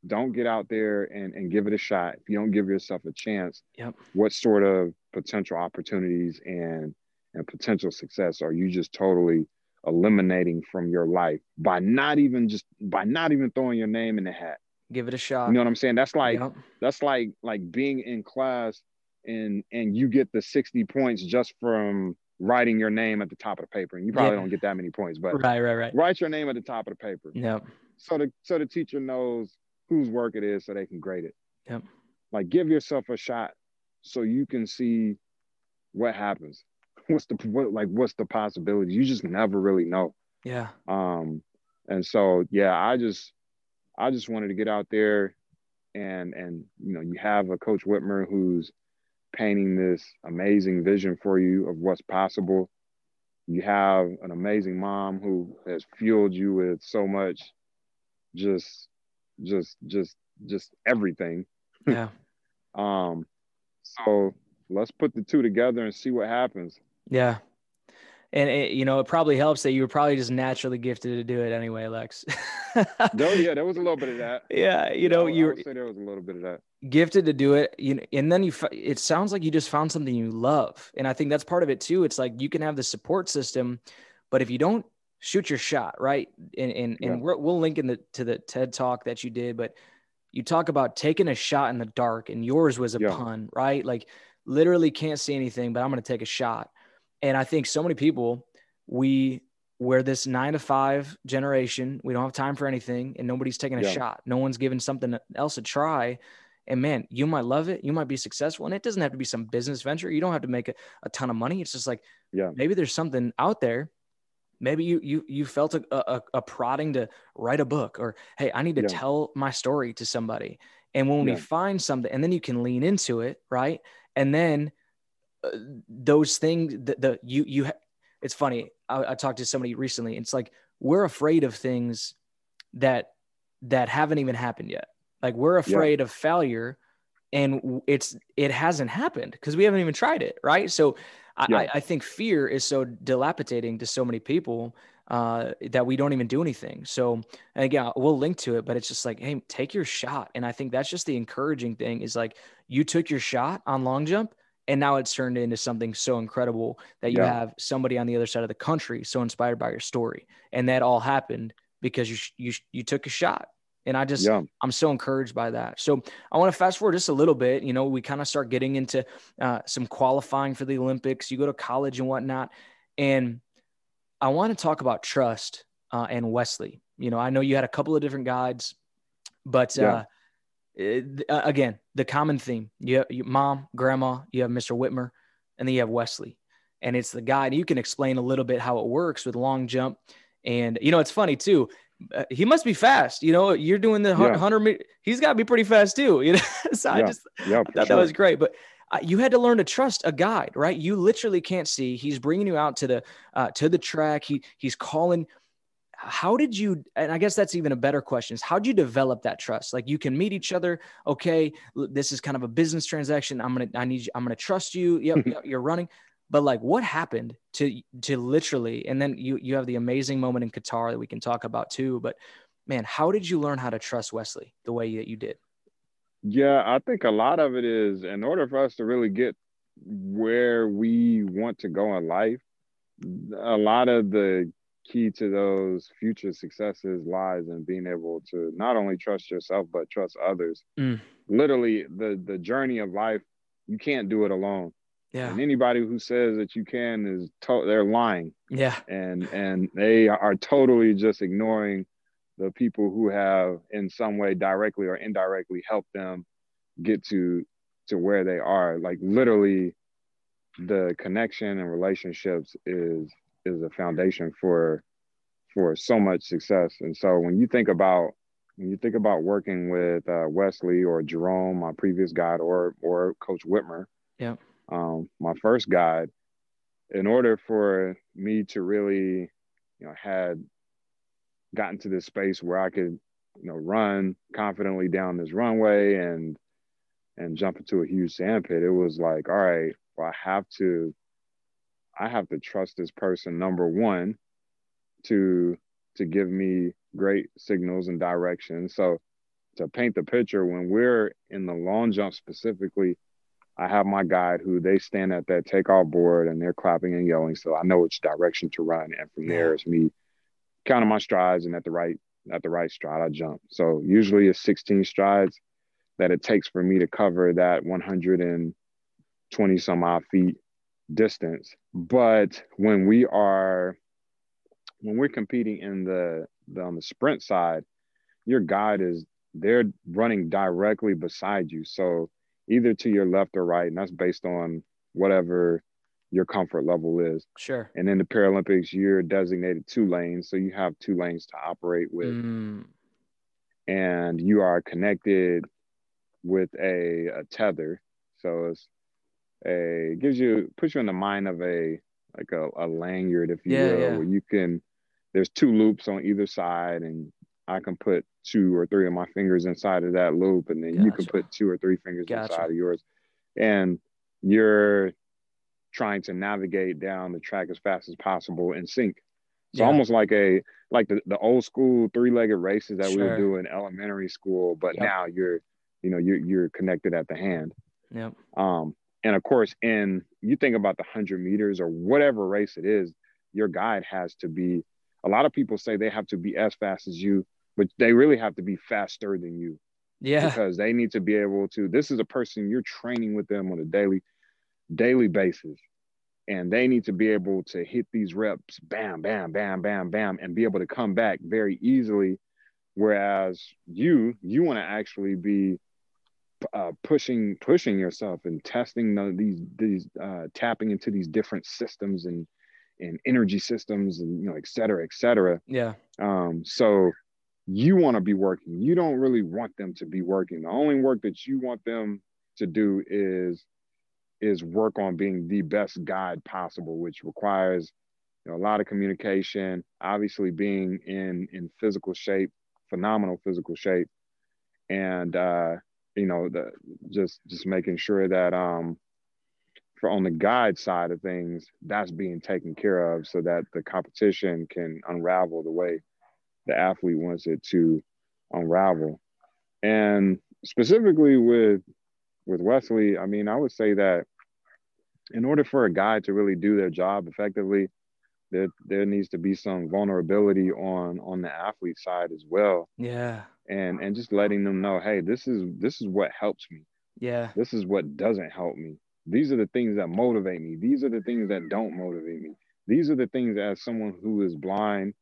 don't get out there and, and give it a shot, if you don't give yourself a chance, Yep. what sort of potential opportunities and and potential success are you just totally eliminating from your life by not even just by not even throwing your name in the hat? Give it a shot. You know what I'm saying? That's like Yep. that's like like being in class and and you get the 60 points just from writing your name at the top of the paper and you probably Yeah. don't get that many points but Right. Right. Right. write your name at the top of the paper Yep. so the so the teacher knows whose work it is so they can grade it Yep. like give yourself a shot so you can see what happens what's the what, like what's the possibility you just never really know Yeah. um and so yeah i just I just wanted to get out there and and you know you have a coach Whitmer who's painting this amazing vision for you of what's possible. You have an amazing mom who has fueled you with so much just just just just everything. Yeah. um so let's put the two together and see what happens. Yeah. And it, you know, it probably helps that you were probably just naturally gifted to do it anyway, Lex. no, yeah, there was a little bit of that. Yeah, you know, you would say there was a little bit of that. Gifted to do it, you know, and then you. It sounds like you just found something you love, and I think that's part of it too. It's like you can have the support system, but if you don't shoot your shot, right? And and, yeah. and we'll link in the to the TED talk that you did, but you talk about taking a shot in the dark, and yours was a yeah. pun, right? Like literally can't see anything, but I'm going to take a shot. And I think so many people, we we're this nine to five generation. We don't have time for anything, and nobody's taking a yeah. shot. No one's giving something else a try. And man, you might love it. You might be successful. And it doesn't have to be some business venture. You don't have to make a, a ton of money. It's just like, yeah, maybe there's something out there. Maybe you you you felt a, a, a prodding to write a book, or hey, I need to yeah. tell my story to somebody. And when yeah. we find something, and then you can lean into it, right? And then uh, those things, the, the you you it's funny. I, I talked to somebody recently. It's like we're afraid of things that that haven't even happened yet. Like we're afraid yeah. of failure, and it's it hasn't happened because we haven't even tried it, right? So yeah. I, I think fear is so dilapidating to so many people uh, that we don't even do anything. So again, we'll link to it, but it's just like, hey, take your shot. And I think that's just the encouraging thing is like you took your shot on long jump and now it's turned into something so incredible that you yeah. have somebody on the other side of the country so inspired by your story. And that all happened because you you you took a shot. And i just yeah. i'm so encouraged by that. So i want to fast forward just a little bit. You know we kind of start getting into uh, some qualifying for the olympics. You go to college and whatnot. And i want to talk about trust uh, and wesley. You know i know you had a couple of different guides but yeah. uh, uh, again, the common theme. You have your mom, grandma, you have Mr. Whitmer, and then you have Wesley. And it's the guy, and you can explain a little bit how it works with long jump. And, you know, it's funny too. Uh, he must be fast. You know, you're doing the 100 yeah. He's got to be pretty fast too. You know, so yeah. I just yeah, I thought sure. that was great. But uh, you had to learn to trust a guide, right? You literally can't see. He's bringing you out to the uh, to the track. He he's calling how did you and i guess that's even a better question is how did you develop that trust? Like you can meet each other okay this is kind of a business transaction i'm gonna i need you i'm gonna trust you yep, yep you're running. But like what happened to to literally and then you you have the amazing moment in qatar that we can talk about too but man how did you learn how to trust wesley the way that you did? Yeah i think a lot of it is in order for us to really get where we want to go in life a lot of the key to those future successes lies in being able to not only trust yourself but trust others. Mm. Literally, the the journey of life, you can't do it alone. Yeah. And anybody who says that you can is to- they're lying. Yeah. And and they are totally just ignoring the people who have in some way directly or indirectly helped them get to to where they are. Like literally the connection and relationships is is a foundation for for so much success. And so when you think about when you think about working with uh, Wesley or Jerome, my previous guide, or or Coach Whitmer, yeah, um, my first guide, in order for me to really, you know, had gotten to this space where I could, you know, run confidently down this runway and and jump into a huge sand pit, it was like, all right, well, I have to I have to trust this person number one to to give me great signals and directions. So to paint the picture, when we're in the long jump specifically, I have my guide who they stand at that takeoff board and they're clapping and yelling. So I know which direction to run. And from there it's me counting my strides and at the right at the right stride I jump. So usually it's 16 strides that it takes for me to cover that 120 some odd feet distance. But when we are when we're competing in the, the on the sprint side, your guide is they're running directly beside you. So either to your left or right, and that's based on whatever your comfort level is. Sure. And in the Paralympics, you're designated two lanes, so you have two lanes to operate with. Mm. and you are connected with a, a tether. So it's a gives you puts you in the mind of a like a, a lanyard, if you Yeah, will, yeah. where you can there's two loops on either side and I can put two or three of my fingers inside of that loop and then you can put two or three fingers Gotcha. inside of yours. And you're trying to navigate down the track as fast as possible in sync. So Yeah. almost like a like the, the old school three-legged races that we would do in elementary school, but Yep. now you're you know you're you're connected at the hand. Yep. Um, and of course, in you think about the hundred meters or whatever race it is, your guide has to be. A lot of people say they have to be as fast as you, but they really have to be faster than you Yeah. because they need to be able to. This is a person you're training with them on a daily, daily basis, and they need to be able to hit these reps, bam, bam, bam, bam, bam, and be able to come back very easily. Whereas you, you want to actually be uh, pushing pushing yourself and testing the, these these uh, tapping into these different systems and and energy systems and you know et cetera et cetera. Yeah. um, so you want to be working. You don't really want them to be working. The only work that you want them to do is is work on being the best guide possible which requires you know, a lot of communication obviously being in in physical shape phenomenal physical shape. And uh you know the just just making sure that um for on the guide side of things that's being taken care of so that the competition can unravel the way the athlete wants it to unravel and specifically with with wesley i mean i would say that in order for a guide to really do their job effectively there there needs to be some vulnerability on on the athlete side as well Yeah. And and just letting them know hey this is this is what helps me. Yeah. this is what doesn't help me. These are the things that motivate me. These are the things that don't motivate me. These are the things as someone who is blind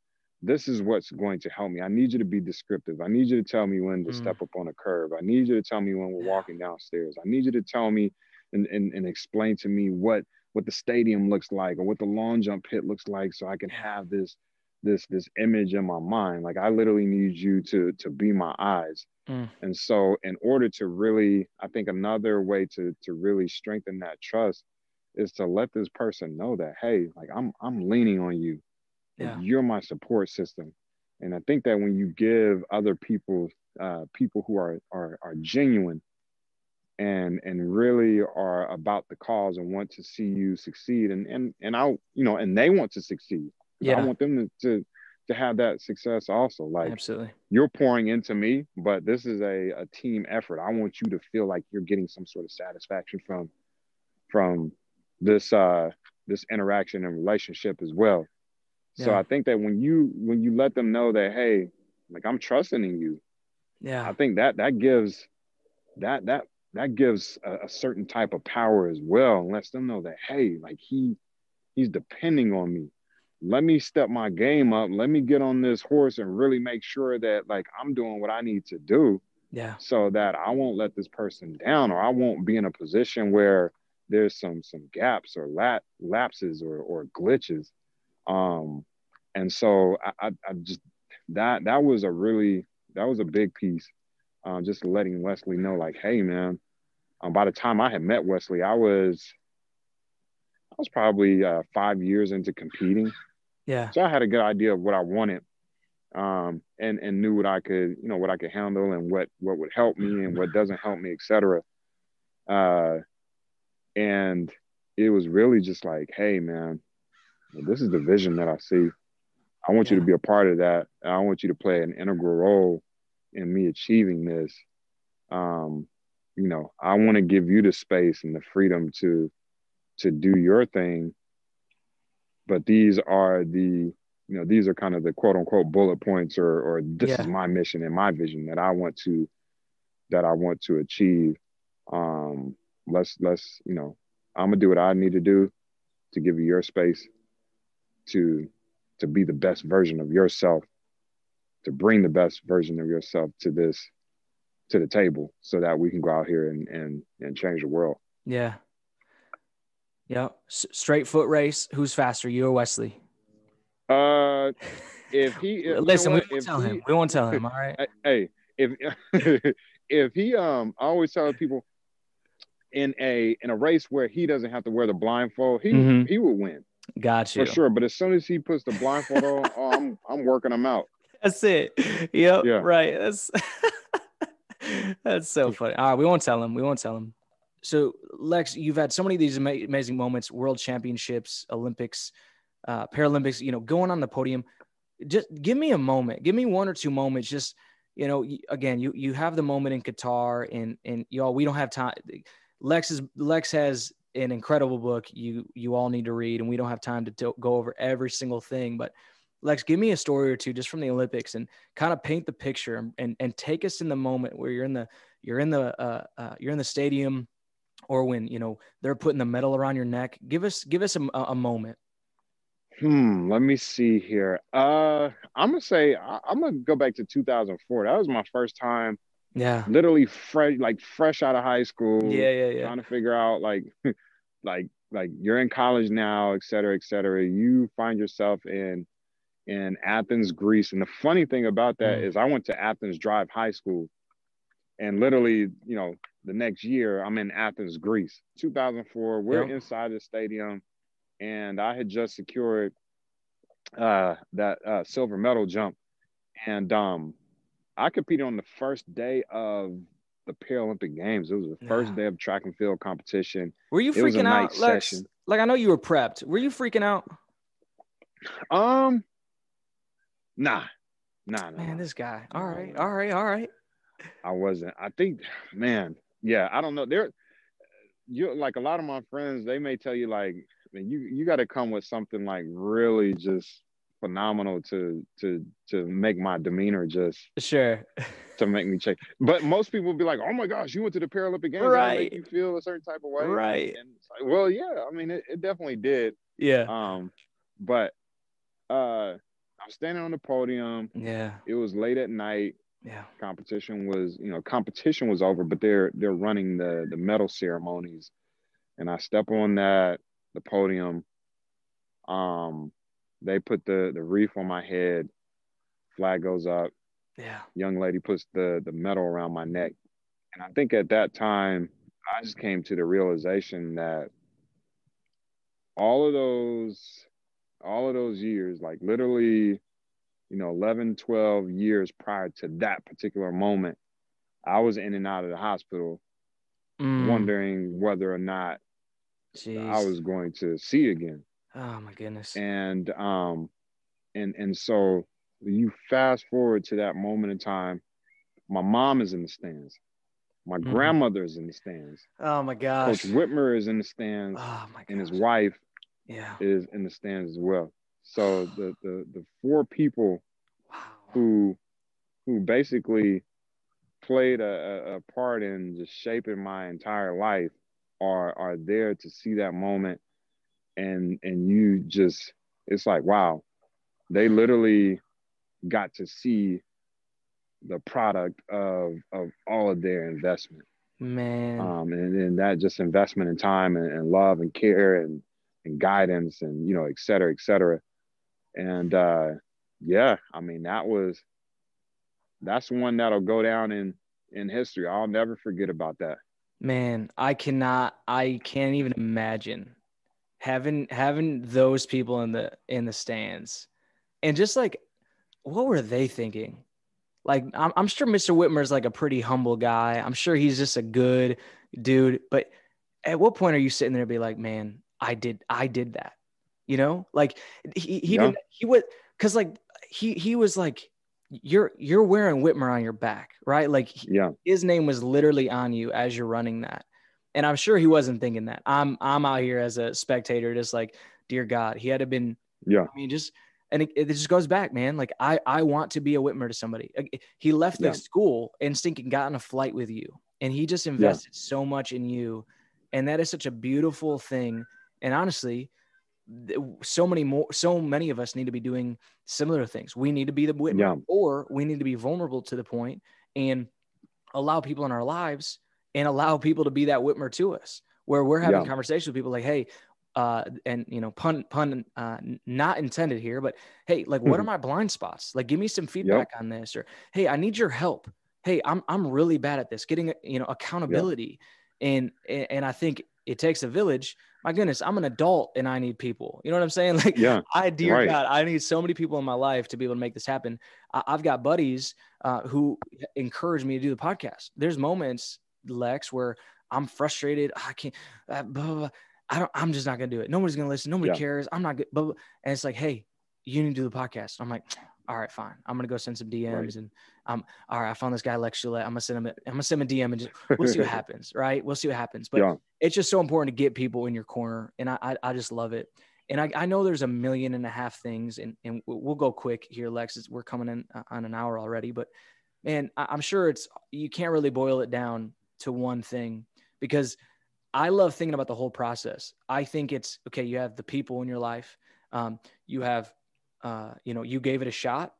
this is what's going to help me. I need you to be descriptive. I need you to tell me when to Mm. step up on a curb. i need you to tell me when we're walking downstairs. I need you to tell me and, and, and explain to me what what the stadium looks like or what the long jump pit looks like so i can have this this this image in my mind like i literally need you to to be my eyes Mm. and so in order to really i think another way to to really strengthen that trust is to let this person know that hey like i'm i'm leaning on you Like, Yeah. you're my support system and i think that when you give other people uh people who are are are genuine and and really are about the cause and want to see you succeed and and and i you know and they want to succeed Yeah. i want them to, to to have that success also like Absolutely. you're pouring into me, but this is a, a team effort. I want you to feel like you're getting some sort of satisfaction from from this uh this interaction and relationship as well. So Yeah. I think that when you when you let them know that hey, like I'm trusting in you, Yeah. I think that that gives that that that gives a, a certain type of power as well and lets them know that hey, like he he's depending on me let me step my game up. Let me get on this horse and really make sure that like i'm doing what i need to do Yeah. so that i won't let this person down or i won't be in a position where there's some some gaps or lap, lapses or or glitches. Um and so I, I i just that that was a really that was a big piece um just letting wesley know like hey man um, by the time i had met wesley i was i was probably uh, five years into competing Yeah. so I had a good idea of what I wanted, um, and and knew what I could, you know, what I could handle and what what would help me and what doesn't help me, etc. Uh, and it was really just like, hey, man, this is the vision that I see. I want you to be a part of that. I want you to play an integral role in me achieving this. Um, you know, I want to give you the space and the freedom to to do your thing but these are the you know these are kind of the quote unquote bullet points or or this Yeah. is my mission and my vision that I want to that I want to achieve um let's let's you know I'm gonna do what I need to do to give you your space to to be the best version of yourself to bring the best version of yourself to this to the table so that we can go out here and and and change the world Yeah. Yeah. S- straight foot race. Who's faster, you or Wesley? uh if he if, you know Listen, we won't tell he- him. We won't tell him. All right. hey, if if he um I always tell people in a in a race where he doesn't have to wear the blindfold, he Mhm. he will win Got you. for sure. But as soon as he puts the blindfold on, oh, I'm I'm working him out. That's it. Yep. Yeah. Right. That's that's so funny. All right, we won't tell him. We won't tell him. So Lex, you've had so many of these ama- amazing moments: World Championships, Olympics, uh, Paralympics. You know, going on the podium. Just give me a moment. Give me one or two moments. Just you know, again, you you have the moment in Qatar, and and y'all, we don't have time. Lex is Lex has an incredible book. You you all need to read, and we don't have time to do- go over every single thing, but. Lex, give me a story or two just from the Olympics and kind of paint the picture and, and, and take us in the moment where you're in the you're in the uh, uh, you're in the stadium or when you know they're putting the medal around your neck. Give us give us a, a moment. Hmm. Let me see here. Uh, I'm gonna say I, I'm gonna go back to 2004. That was my first time, Yeah. literally fresh, like fresh out of high school. Yeah, yeah, yeah. trying to figure out like like like you're in college now et cetera et cetera you find yourself in in athens greece and the funny thing about that Mm. is i went to athens drive high school and literally you know the next year i'm in athens greece 2004 we're inside the stadium and i had just secured uh that uh silver medal jump and um i competed on the first day of the paralympic games it was the first Yeah. day of track and field competition Were you It freaking out, Lex? session. Like I know you were prepped. Were you freaking out? Um, nah, nah, nah. Man, this guy. All right, all right, all right. I wasn't. I think, man, yeah, I don't know. There, you like a lot of my friends. They may tell you like, man, you you got to come with something like really just phenomenal to to to make my demeanor just Sure. to make me check. But most people will be like, oh my gosh, you went to the Paralympic Games, Right. make you feel a certain type of way, Right. And it's like, well, yeah, I mean, it, it definitely did. Yeah. Um, but uh, I'm standing on the podium. Yeah. It was late at night. Yeah. Competition was, you know, competition was over, but they're they're running the the medal ceremonies, and I step on that the podium. Um, they put the the wreath on my head. Flag goes up. Yeah. Young lady puts the the medal around my neck, and I think at that time I just came to the realization that all of those all of those years like literally you know 11 12 years prior to that particular moment i was in and out of the hospital Mm, wondering whether or not jeez. i was going to see again Oh my goodness. and um and and so you fast forward to that moment in time my mom is in the stands my Mhm. grandmother is in the stands Oh my gosh. coach whitmer is in the stands Oh my gosh. and his wife Yeah. is in the stands as well. So the the the four people Wow. who who basically played a, a, part in just shaping my entire life are are there to see that moment and and you just it's like wow they literally got to see the product of of all of their investment Man. um, and then that just investment in time and, and love and care and, and guidance and you know et cetera et cetera and uh, yeah i mean that was that's one that'll go down in in history i'll never forget about that Man, I cannot I can't even imagine having having those people in the in the stands. And just like what were they thinking? Like I'm, I'm sure Mr. Whitmer's like a pretty humble guy. I'm sure he's just a good dude, but at what point are you sitting there and be like, "Man, I did I did that." You know? Like he he Yeah. didn't he would cuz like he he was like you're you're wearing Whitmer on your back, right? Like he- yeah his name was literally on you as you're running that. And I'm sure he wasn't thinking that. I'm I'm out here as a spectator, just like, dear God, he had to been. yeah I mean, just and it, it just goes back, man. Like I I want to be a Whitmer to somebody. He left the Yeah. school and stinking got on a flight with you, and he just invested so much in you, and that is such a beautiful thing. And honestly, so many more, so many of us need to be doing similar things. We need to be the Whitmer, Yeah. or we need to be vulnerable to the point and allow people in our lives and allow people to be that Whitmer to us, where we're having Yeah. conversations with people like, hey, uh, and you know, pun pun uh, not intended here, but hey, like, what are my blind spots? Like, give me some feedback on this, or hey, I need your help. hey, I'm I'm really bad at this, getting you know accountability, yeah. and and I think it takes a village. My goodness, I'm an adult and I need people. You know what I'm saying? Like, yeah, I dear right. God, I need so many people in my life to be able to make this happen. I, have got buddies uh, who encourage me to do the podcast. There's moments, Lex, where I'm frustrated. I can't. Uh, blah, blah, blah. I don't. I'm just not gonna do it. Nobody's gonna listen. Nobody yeah. cares. I'm not good. And it's like, hey, you need to do the podcast. I'm like, all right, fine. I'm gonna go send some DMs right. and um, all right, I found this guy Lex Gillette. I'm gonna send him. A, I'm gonna send him a DM and just we'll see what happens. Right? We'll see what happens. But yeah. it's just so important to get people in your corner, and I I, I just love it. And I, I know there's a million and a half things, and, and we'll go quick here, Lex. We're coming in uh, on an hour already, but man, I'm sure it's you can't really boil it down to one thing because I love thinking about the whole process. I think it's okay. You have the people in your life. Um, you have uh, you know, you gave it a shot,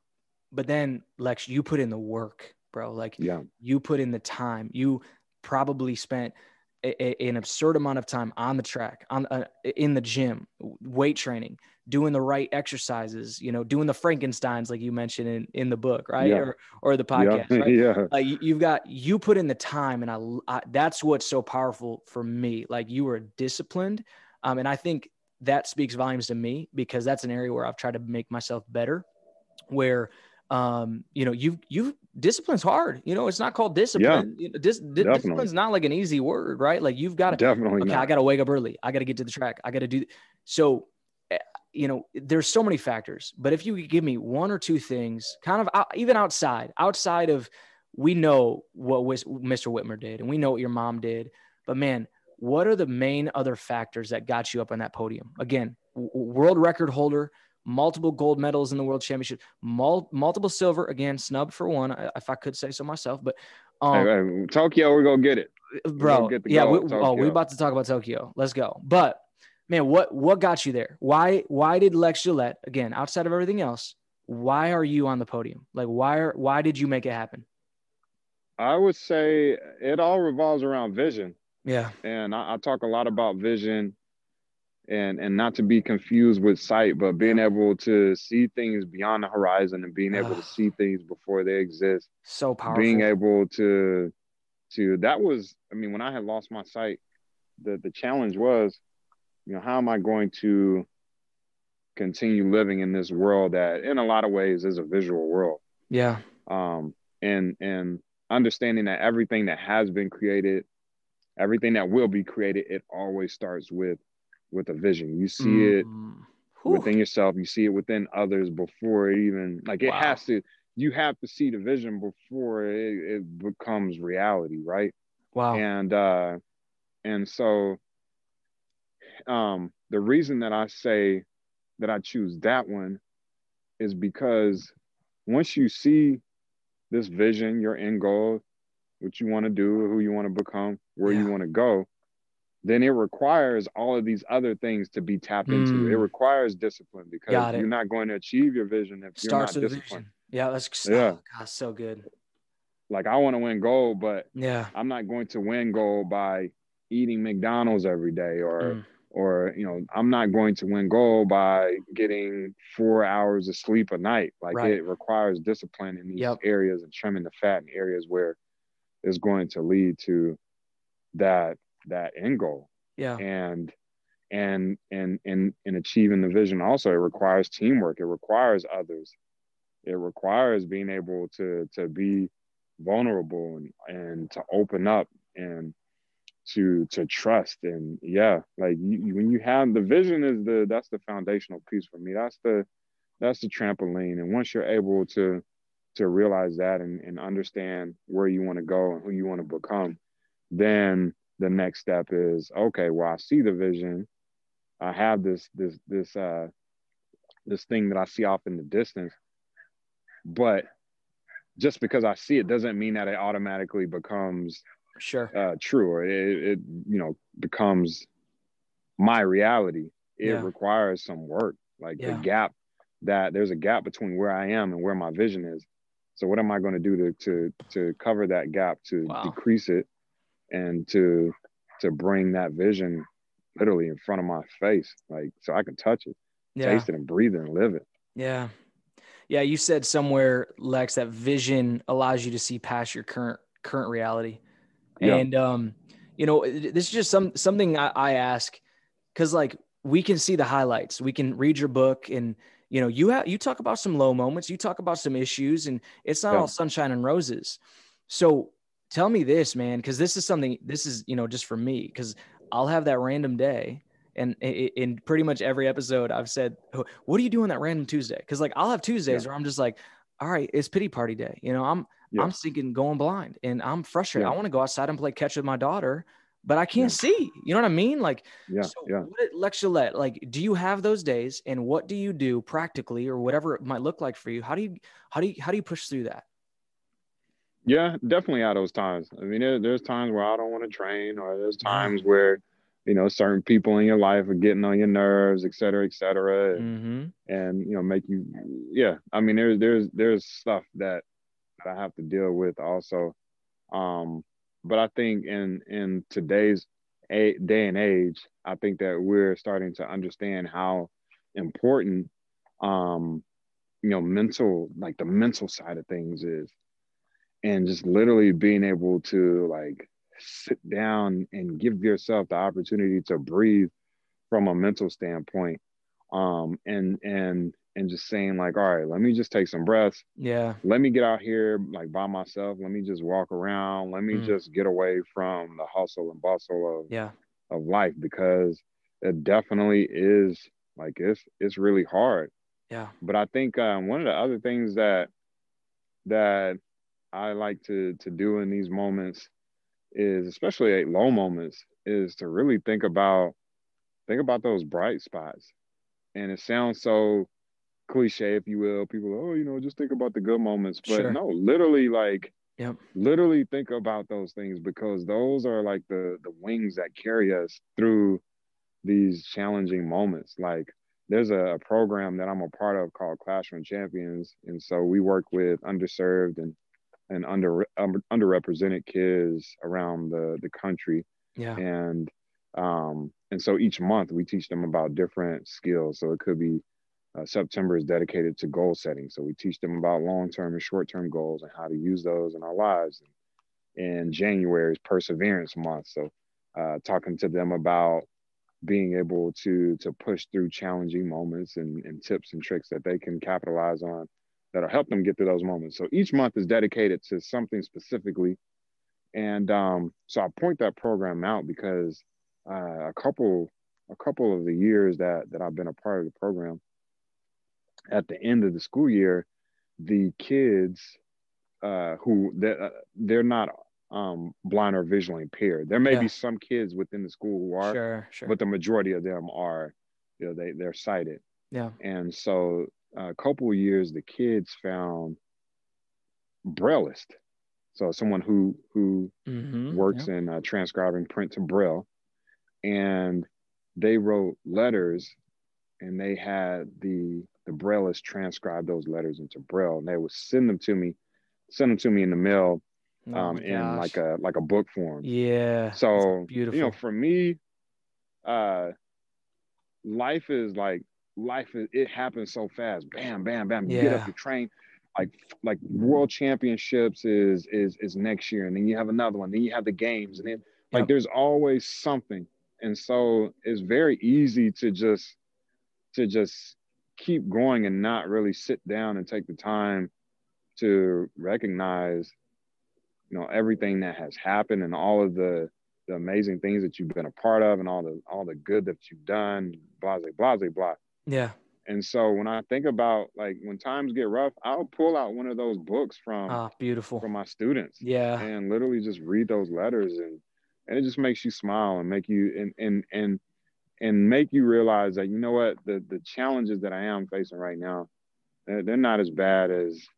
but then Lex, you put in the work, bro. Like, yeah, you put in the time. You probably spent a, a, an absurd amount of time on the track, on uh, in the gym, weight training, doing the right exercises. You know, doing the Frankenstein's like you mentioned in, in the book, right? Yeah. Or or the podcast, yeah. right? yeah. Like you, have got you put in the time, and I, I that's what's so powerful for me. Like you were disciplined, um, and I think that speaks volumes to me because that's an area where I've tried to make myself better. Where, um, you know, you've you've discipline's hard. You know, it's not called discipline. Yeah, Dis, discipline's not like an easy word, right? Like you've got to definitely. Okay, not. I got to wake up early. I got to get to the track. I got to do. So, eh, you know, there's so many factors. But if you could give me one or two things, kind of out, even outside, outside of, we know what Mr. Whitmer did, and we know what your mom did. But man, what are the main other factors that got you up on that podium? Again, w- world record holder, multiple gold medals in the world championship, mul- multiple silver, again, snub for one, if I could say so myself. But um, hey, hey, Tokyo, we're going to get it. Bro, get yeah, we, oh, we're about to talk about Tokyo. Let's go. But man, what what got you there? Why why did Lex Gillette, again, outside of everything else, why are you on the podium? Like why are why did you make it happen? I would say it all revolves around vision. Yeah. And I, I, talk a lot about vision and and not to be confused with sight, but being able to see things beyond the horizon and being able to see things before they exist. So powerful. Being able to to that was I mean, when I had lost my sight, the the challenge was, you know, how am I going to continue living in this world that in a lot of ways is a visual world. Yeah. Um and and understanding that everything that has been created everything that will be created, it always starts with with a vision. You see mm. it within yourself, you see it within others before it even like it wow. has to you have to see the vision before it, it becomes reality, right? Wow. And uh and so um the reason that I say that I choose that one is because once you see this vision, your end goal, what you want to do, who you want to become, where yeah. you want to go, then it requires all of these other things to be tapped mm. into. It hmm. requires discipline because you're not going to achieve your vision if Starts you're not disciplined. Vision. Yeah, that's yeah. Oh, God, so good. Like I want to win gold, but yeah, I'm not going to win gold by eating McDonald's every day or mm. or you know, I'm not going to win gold by getting four hours of sleep a night. Like right. it requires discipline in these yep. areas and trimming the fat in areas where is going to lead to that that end goal. Yeah. And and and and in achieving the vision also it requires teamwork. It requires others. It requires being able to to be vulnerable and and to open up and to to trust and yeah like you, when you have the vision is the that's the foundational piece for me that's the that's the trampoline and once you're able to to realize that and, and understand where you want to go and who you want to become, then the next step is okay, well, I see the vision. I have this this this uh this thing that I see off in the distance. But just because I see it doesn't mean that it automatically becomes sure uh, true or it, it you know becomes my reality. It yeah. requires some work. Like yeah. the gap that there's a gap between where I am and where my vision is. So what am I going to do to to to cover that gap, to wow. decrease it, and to to bring that vision literally in front of my face, like so I can touch it, yeah. taste it, and breathe it and live it. Yeah. Yeah, you said somewhere, Lex, that vision allows you to see past your current current reality. Yeah. And um, you know, this is just some something I, I ask because like we can see the highlights. We can read your book and you know, you have you talk about some low moments, you talk about some issues, and it's not Yeah. all sunshine and roses. So tell me this, man, because this is something this is, you know, just for me, because I'll have that random day. And in pretty much every episode, I've said, "Oh, "What do you do on that random Tuesday?" Because like I'll have Tuesdays where I'm just like, "All right, it's pity party day." You know, I'm Yeah. I'm thinking going blind, and I'm frustrated. Yeah. I want to go outside and play catch with my daughter, but I can't see. You know what I mean? Like, Yeah. so Yeah. what, Lex Gillette, like, do you have those days, and what do you do practically, or whatever it might look like for you? How do you how do you how do you push through that? Yeah, definitely at those times. I mean, there, there's times where I don't want to train, or there's times where, you know, certain people in your life are getting on your nerves, et cetera, et cetera, and, Mm-hmm. and you know, make you, yeah. I mean, there's there's there's stuff that, that I have to deal with also, um, but I think in in today's a, day and age, I think that we're starting to understand how important, um, you know, mental like the mental side of things is. And just literally being able to like sit down and give yourself the opportunity to breathe from a mental standpoint um and and and just saying like all right let me just take some breaths Yeah. let me get out here like by myself let me just walk around let me Mm. just get away from the hustle and bustle of Yeah. of life because it definitely is like it's it's really hard Yeah. but I think um, one of the other things that that I like to to do in these moments is, especially at low moments, is to really think about think about those bright spots. And it sounds so cliche, if you will. People, oh, you know, just think about the good moments. But Sure. no, literally, like, Yep. literally think about those things because those are like the the wings that carry us through these challenging moments. Like there's a, a program that I'm a part of called Classroom Champions, and so we work with underserved and and under um, underrepresented kids around the the country, Yeah. and um and so each month we teach them about different skills. So it could be uh, September is dedicated to goal setting, so we teach them about long term and short term goals and how to use those in our lives. And January is Perseverance Month, so uh, talking to them about being able to to push through challenging moments and, and tips and tricks that they can capitalize on that'll help them get through those moments. So each month is dedicated to something specifically. And um, so I point that program out because uh, a couple a couple of the years that that I've been a part of the program, at the end of the school year, the kids uh, who they're, uh, they're not um, blind or visually impaired. There may Yeah. be some kids within the school who are, Sure. Sure. but the majority of them are, you know, they they're sighted. yeah. And so a couple of years, the kids found Braillist. So someone who who Mm-hmm. works in uh, transcribing print to Braille, and they wrote letters, and they had the the Braillist transcribe those letters into Braille, and they would send them to me, send them to me in the mail, Oh um, in gosh. like a like a book form. yeah. So beautiful. you know, for me, uh, life is like life is it happens so fast. Bam, bam, bam. You get Yeah. up, you train. Like like world championships is is is next year, and then you have another one. Then you have the games, and then like Yep. there's always something. And so it's very easy to just to just keep going and not really sit down and take the time to recognize you know everything that has happened and all of the the amazing things that you've been a part of and all the all the good that you've done blah blah blah blah Yeah. and so when i think about like when times get rough i'll pull out one of those books from Ah, beautiful. from my students Yeah. and literally just read those letters and and it just makes you smile and make you and and and and make you realize that you know what the the challenges that i am facing right now they're, they're not as bad as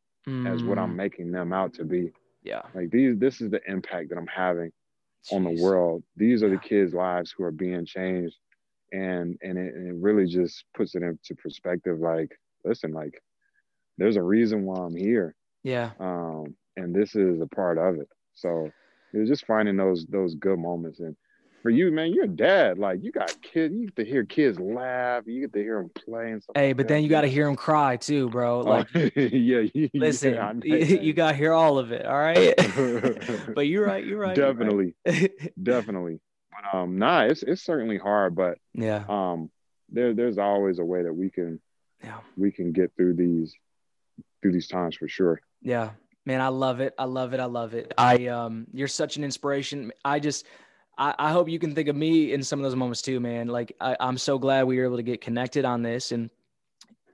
as what i'm Mm, making them out to be Yeah. like these this is the impact that i'm having on the world these are Yeah. the kids lives who are being changed and and it, and it really just puts it into perspective like listen like there's a reason why i'm here Yeah. um and this is a part of it so it's just finding those those good moments and for you, man, you're a dad. Like you got kids, you get to hear kids laugh, you get to hear them play and stuff. Hey, like but that. then you got to hear them cry too, bro. Like, Oh, yeah, you- listen, yeah, you, you got to hear all of it. All right. but you're right. You're right. you're right. definitely, definitely. But, um, nah, it's it's certainly hard, but yeah. um, there there's always a way that we can Yeah. we can get through these through these times for sure. Yeah. Man, I love it. I love it. I love it. I um you're such an inspiration. I just I, I hope you can think of me in some of those moments too, man. Like I, I'm so glad we were able to get connected on this and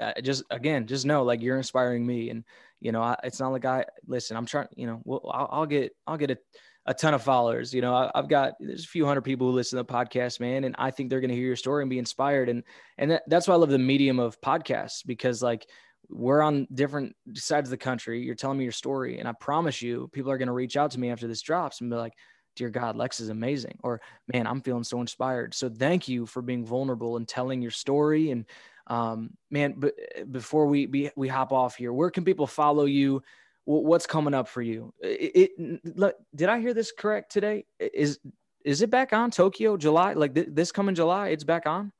uh, just again, just know like you're inspiring me and you know, I, it's not like I listen, I'm trying, you know, well, I'll, I'll get I'll get a, a ton of followers. You know, I, I've got there's a few hundred people who listen to the podcast, man, and I think they're going to hear your story and be inspired. And and that, that's why I love the medium of podcasts because like we're on different sides of the country. You're telling me your story, and I promise you, people are going to reach out to me after this drops and be like, "Dear God, Lex is amazing," or "Man, I'm feeling so inspired." So thank you for being vulnerable and telling your story. And um, man, but before we be, we hop off here, where can people follow you? Wh- What's coming up for you? It, it, look, did I hear this correct today? Is is it back on Tokyo July? Like th- this coming July, it's back on.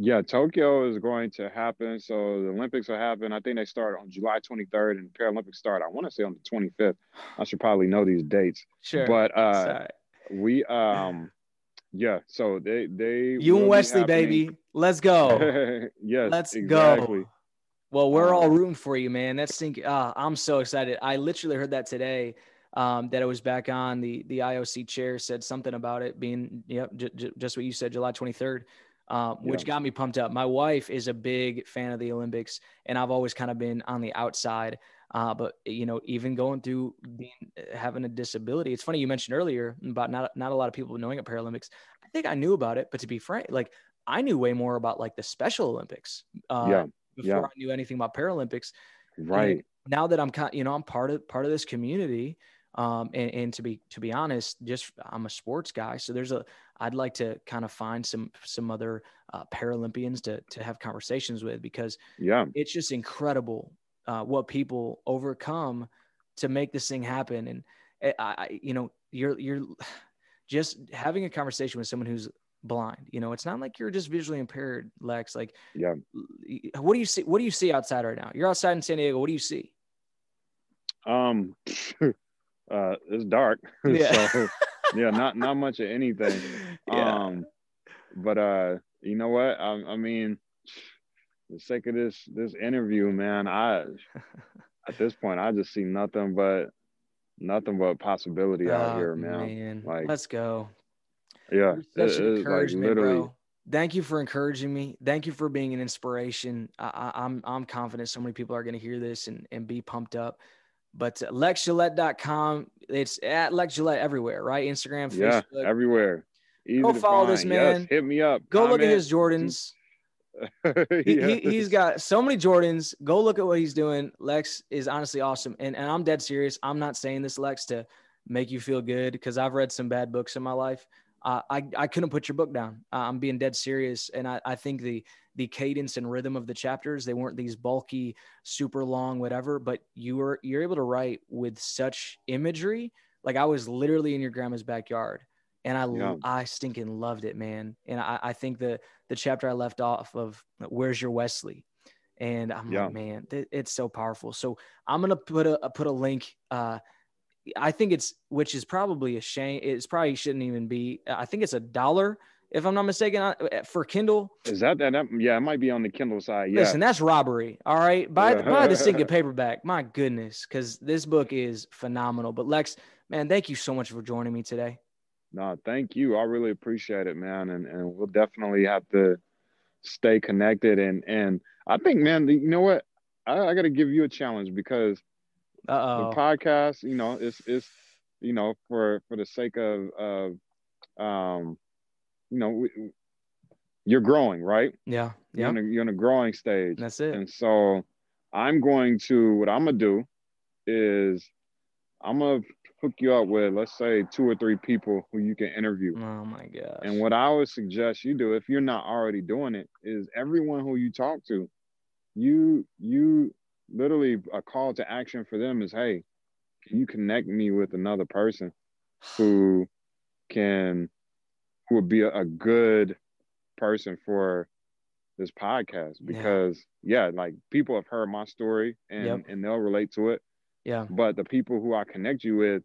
Yeah, Tokyo is going to happen. So the Olympics will happen. I think they start on July 23rd, and the Paralympics start. I want to say on the 25th. I should probably know these dates, Sure, but uh, Sorry. we um, yeah. So they they you and Wesley, baby, let's go. yes, Let's exactly. go. Well, we're all Um, rooting for you, man. That's think. Uh, I'm so excited. I literally heard that today. Um, that it was back on the the IOC chair said something about it being yep j- j- just what you said July 23rd, um, which Yeah. got me pumped up. My wife is a big fan of the Olympics, and I've always kind of been on the outside. Uh, but you know, even going through being having a disability, it's funny you mentioned earlier about not not a lot of people knowing about Paralympics. I think I knew about it, but to be frank, like I knew way more about like the Special Olympics. Uh, Yeah, before yeah. I knew anything about Paralympics. Right. Now that I'm kind, you know, I'm part of part of this community. Um, and, and to be to be honest, just I'm a sports guy, so there's a I'd like to kind of find some some other uh, Paralympians to to have conversations with because Yeah. it's just incredible uh, what people overcome to make this thing happen. And I, I, you know, you're you're just having a conversation with someone who's blind. You know, it's not like you're just visually impaired, Lex. Like, Yeah. what do you see? What do you see outside right now? You're outside in San Diego. What do you see? Um, uh, it's dark. Yeah. so yeah, not not much of anything. Um, but uh, you know what? I, I mean, the sake of this this interview, man, I at this point I just see nothing but nothing but possibility out Oh, here, man. Like- let's go. Yeah, You're such it- an it's like encouragement, literally. bro. Thank you for encouraging me. Thank you for being an inspiration. I, I, I'm I'm confident so many people are going to hear this and, and be pumped up. But LexGillette.com, it's at Lex Gillette everywhere, right? Instagram, Yeah, Facebook. everywhere. Easy Go follow this find. Yes, man. hit me up. Go look at his Jordans. he, he, he's got so many Jordans. Go look at what he's doing. Lex is honestly awesome. And, and I'm dead serious. I'm not saying this, Lex, to make you feel good because I've read some bad books in my life. Uh, I, I couldn't put your book down. Uh, I'm being dead serious. And I, I think the, the cadence and rhythm of the chapters, they weren't these bulky, super long, whatever, but you were, you're able to write with such imagery. Like I was literally in your grandma's backyard and I, Yeah. I stinking loved it, man. And I, I think the, the chapter I left off of where's your Wesley? And I'm Yeah. like, man, th- it's so powerful. So I'm gonna put a put a link. Uh, I think it's which is probably a shame. It's probably shouldn't even be. I think it's a dollar if I'm not mistaken uh, for Kindle. Is that that? that- Yeah, it might be on the Kindle side. Yeah. Listen, that's robbery. All right, buy Yeah. buy the single paperback. My goodness, because this book is phenomenal. But Lex, man, thank you so much for joining me today. No, thank you. I really appreciate it, man. And and we'll definitely have to stay connected. And and I think, man, you know what? I, I got to give you a challenge because Uh the podcast, you know, it's it's you know for for the sake of of um, you know, we, you're growing, right? Yeah. You're Yeah. in a, you're in a growing stage, That's it. and so I'm going to what I'm gonna do is I'm gonna hook you up with let's say two or three people who you can interview. Oh my gosh. And what I would suggest you do, if you're not already doing it, is everyone who you talk to, you you literally a call to action for them is, hey, can you connect me with another person who can who would be a, a good person for this podcast because yeah. yeah. like people have heard my story and yep. and they'll relate to it. Yeah. But the people who I connect you with,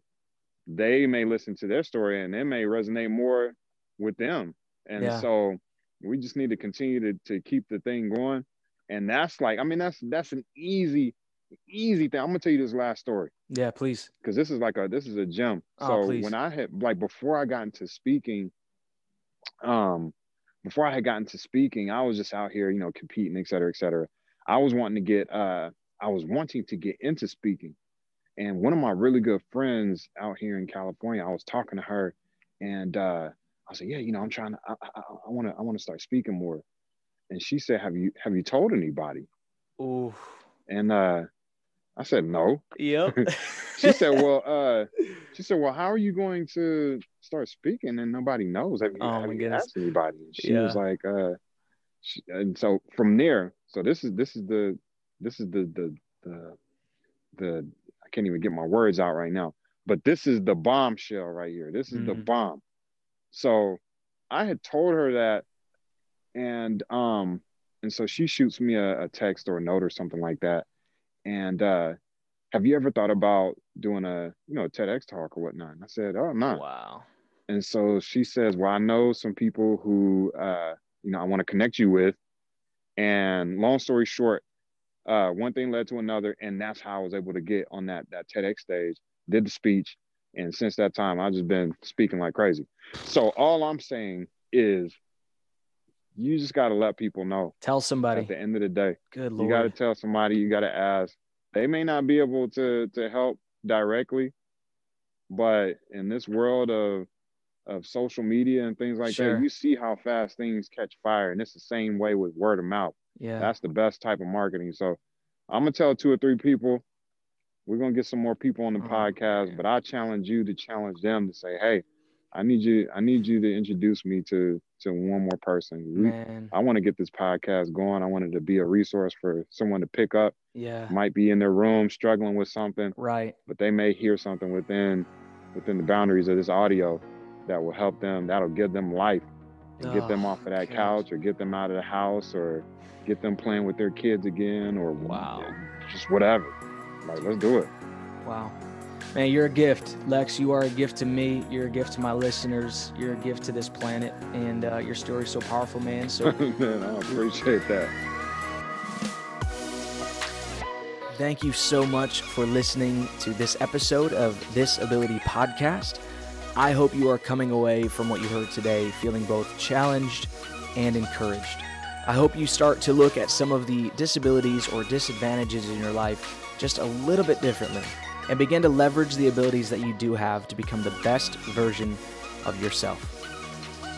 they may listen to their story and it may resonate more with them. And yeah. so we just need to continue to to keep the thing going. And that's like, I mean, that's that's an easy, easy thing. I'm gonna tell you this last story. Yeah, please. Because this is like a this is a gem. Oh, so please. when I had like before I got into speaking, um, before I had gotten to speaking, I was just out here, you know, competing, et cetera, et cetera. I was wanting to get uh I was wanting to get into speaking. And one of my really good friends out here in California, I was talking to her and uh I said, yeah, you know, I'm trying to, I want to, I want to start speaking more. And she said, have you, have you told anybody? Ooh. And uh, I said, no. Yep. she said, well, uh, she said, well, how are you going to start speaking and nobody knows? Have you, oh, have you asked anybody? And she yeah. was like, uh, she, and so from there, so this is, this is the, this is the, the, the, the, I can't even get my words out right now, but this is the bombshell right here. This is mm-hmm. the bomb. So I had told her that, and um, and so she shoots me a, a text or a note or something like that. And uh, have you ever thought about doing a you know a TEDx talk or whatnot? And I said, oh no. Wow. And so she says, well, I know some people who uh, you know I want to connect you with. And long story short, uh, one thing led to another, and that's how I was able to get on that that TEDx stage. Did the speech, and since that time, I've just been speaking like crazy. So all I'm saying is you just got to let people know. Tell somebody. At the end of the day. Good Lord. You got to tell somebody, you got to ask. They may not be able to to help directly, but in this world of of social media and things like sure. that, you see how fast things catch fire. And it's the same way with word of mouth. Yeah. That's the best type of marketing. So I'm gonna tell two or three people we're gonna get some more people on the oh, podcast, man. but I challenge you to challenge them to say, hey, I need you, I need you to introduce me to to one more person. Man. I want to get this podcast going. I wanted to be a resource for someone to pick up. Yeah. Might be in their room struggling with something. Right. But they may hear something within within the boundaries of this audio that will help them, that'll give them life and oh, get them off of that gosh. couch or get them out of the house or get them playing with their kids again or wow. just whatever. Like, let's do it. Wow. Man, you're a gift, Lex. You are a gift to me. You're a gift to my listeners. You're a gift to this planet, and uh, your story's so powerful, man. So, man, I appreciate that. Thank you so much for listening to this episode of This Ability Podcast. I hope you are coming away from what you heard today feeling both challenged and encouraged. I hope you start to look at some of the disabilities or disadvantages in your life just a little bit differently and begin to leverage the abilities that you do have to become the best version of yourself.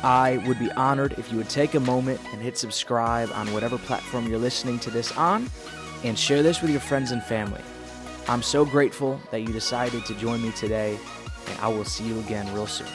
I would be honored if you would take a moment and hit subscribe on whatever platform you're listening to this on and share this with your friends and family. I'm so grateful that you decided to join me today, and I will see you again real soon.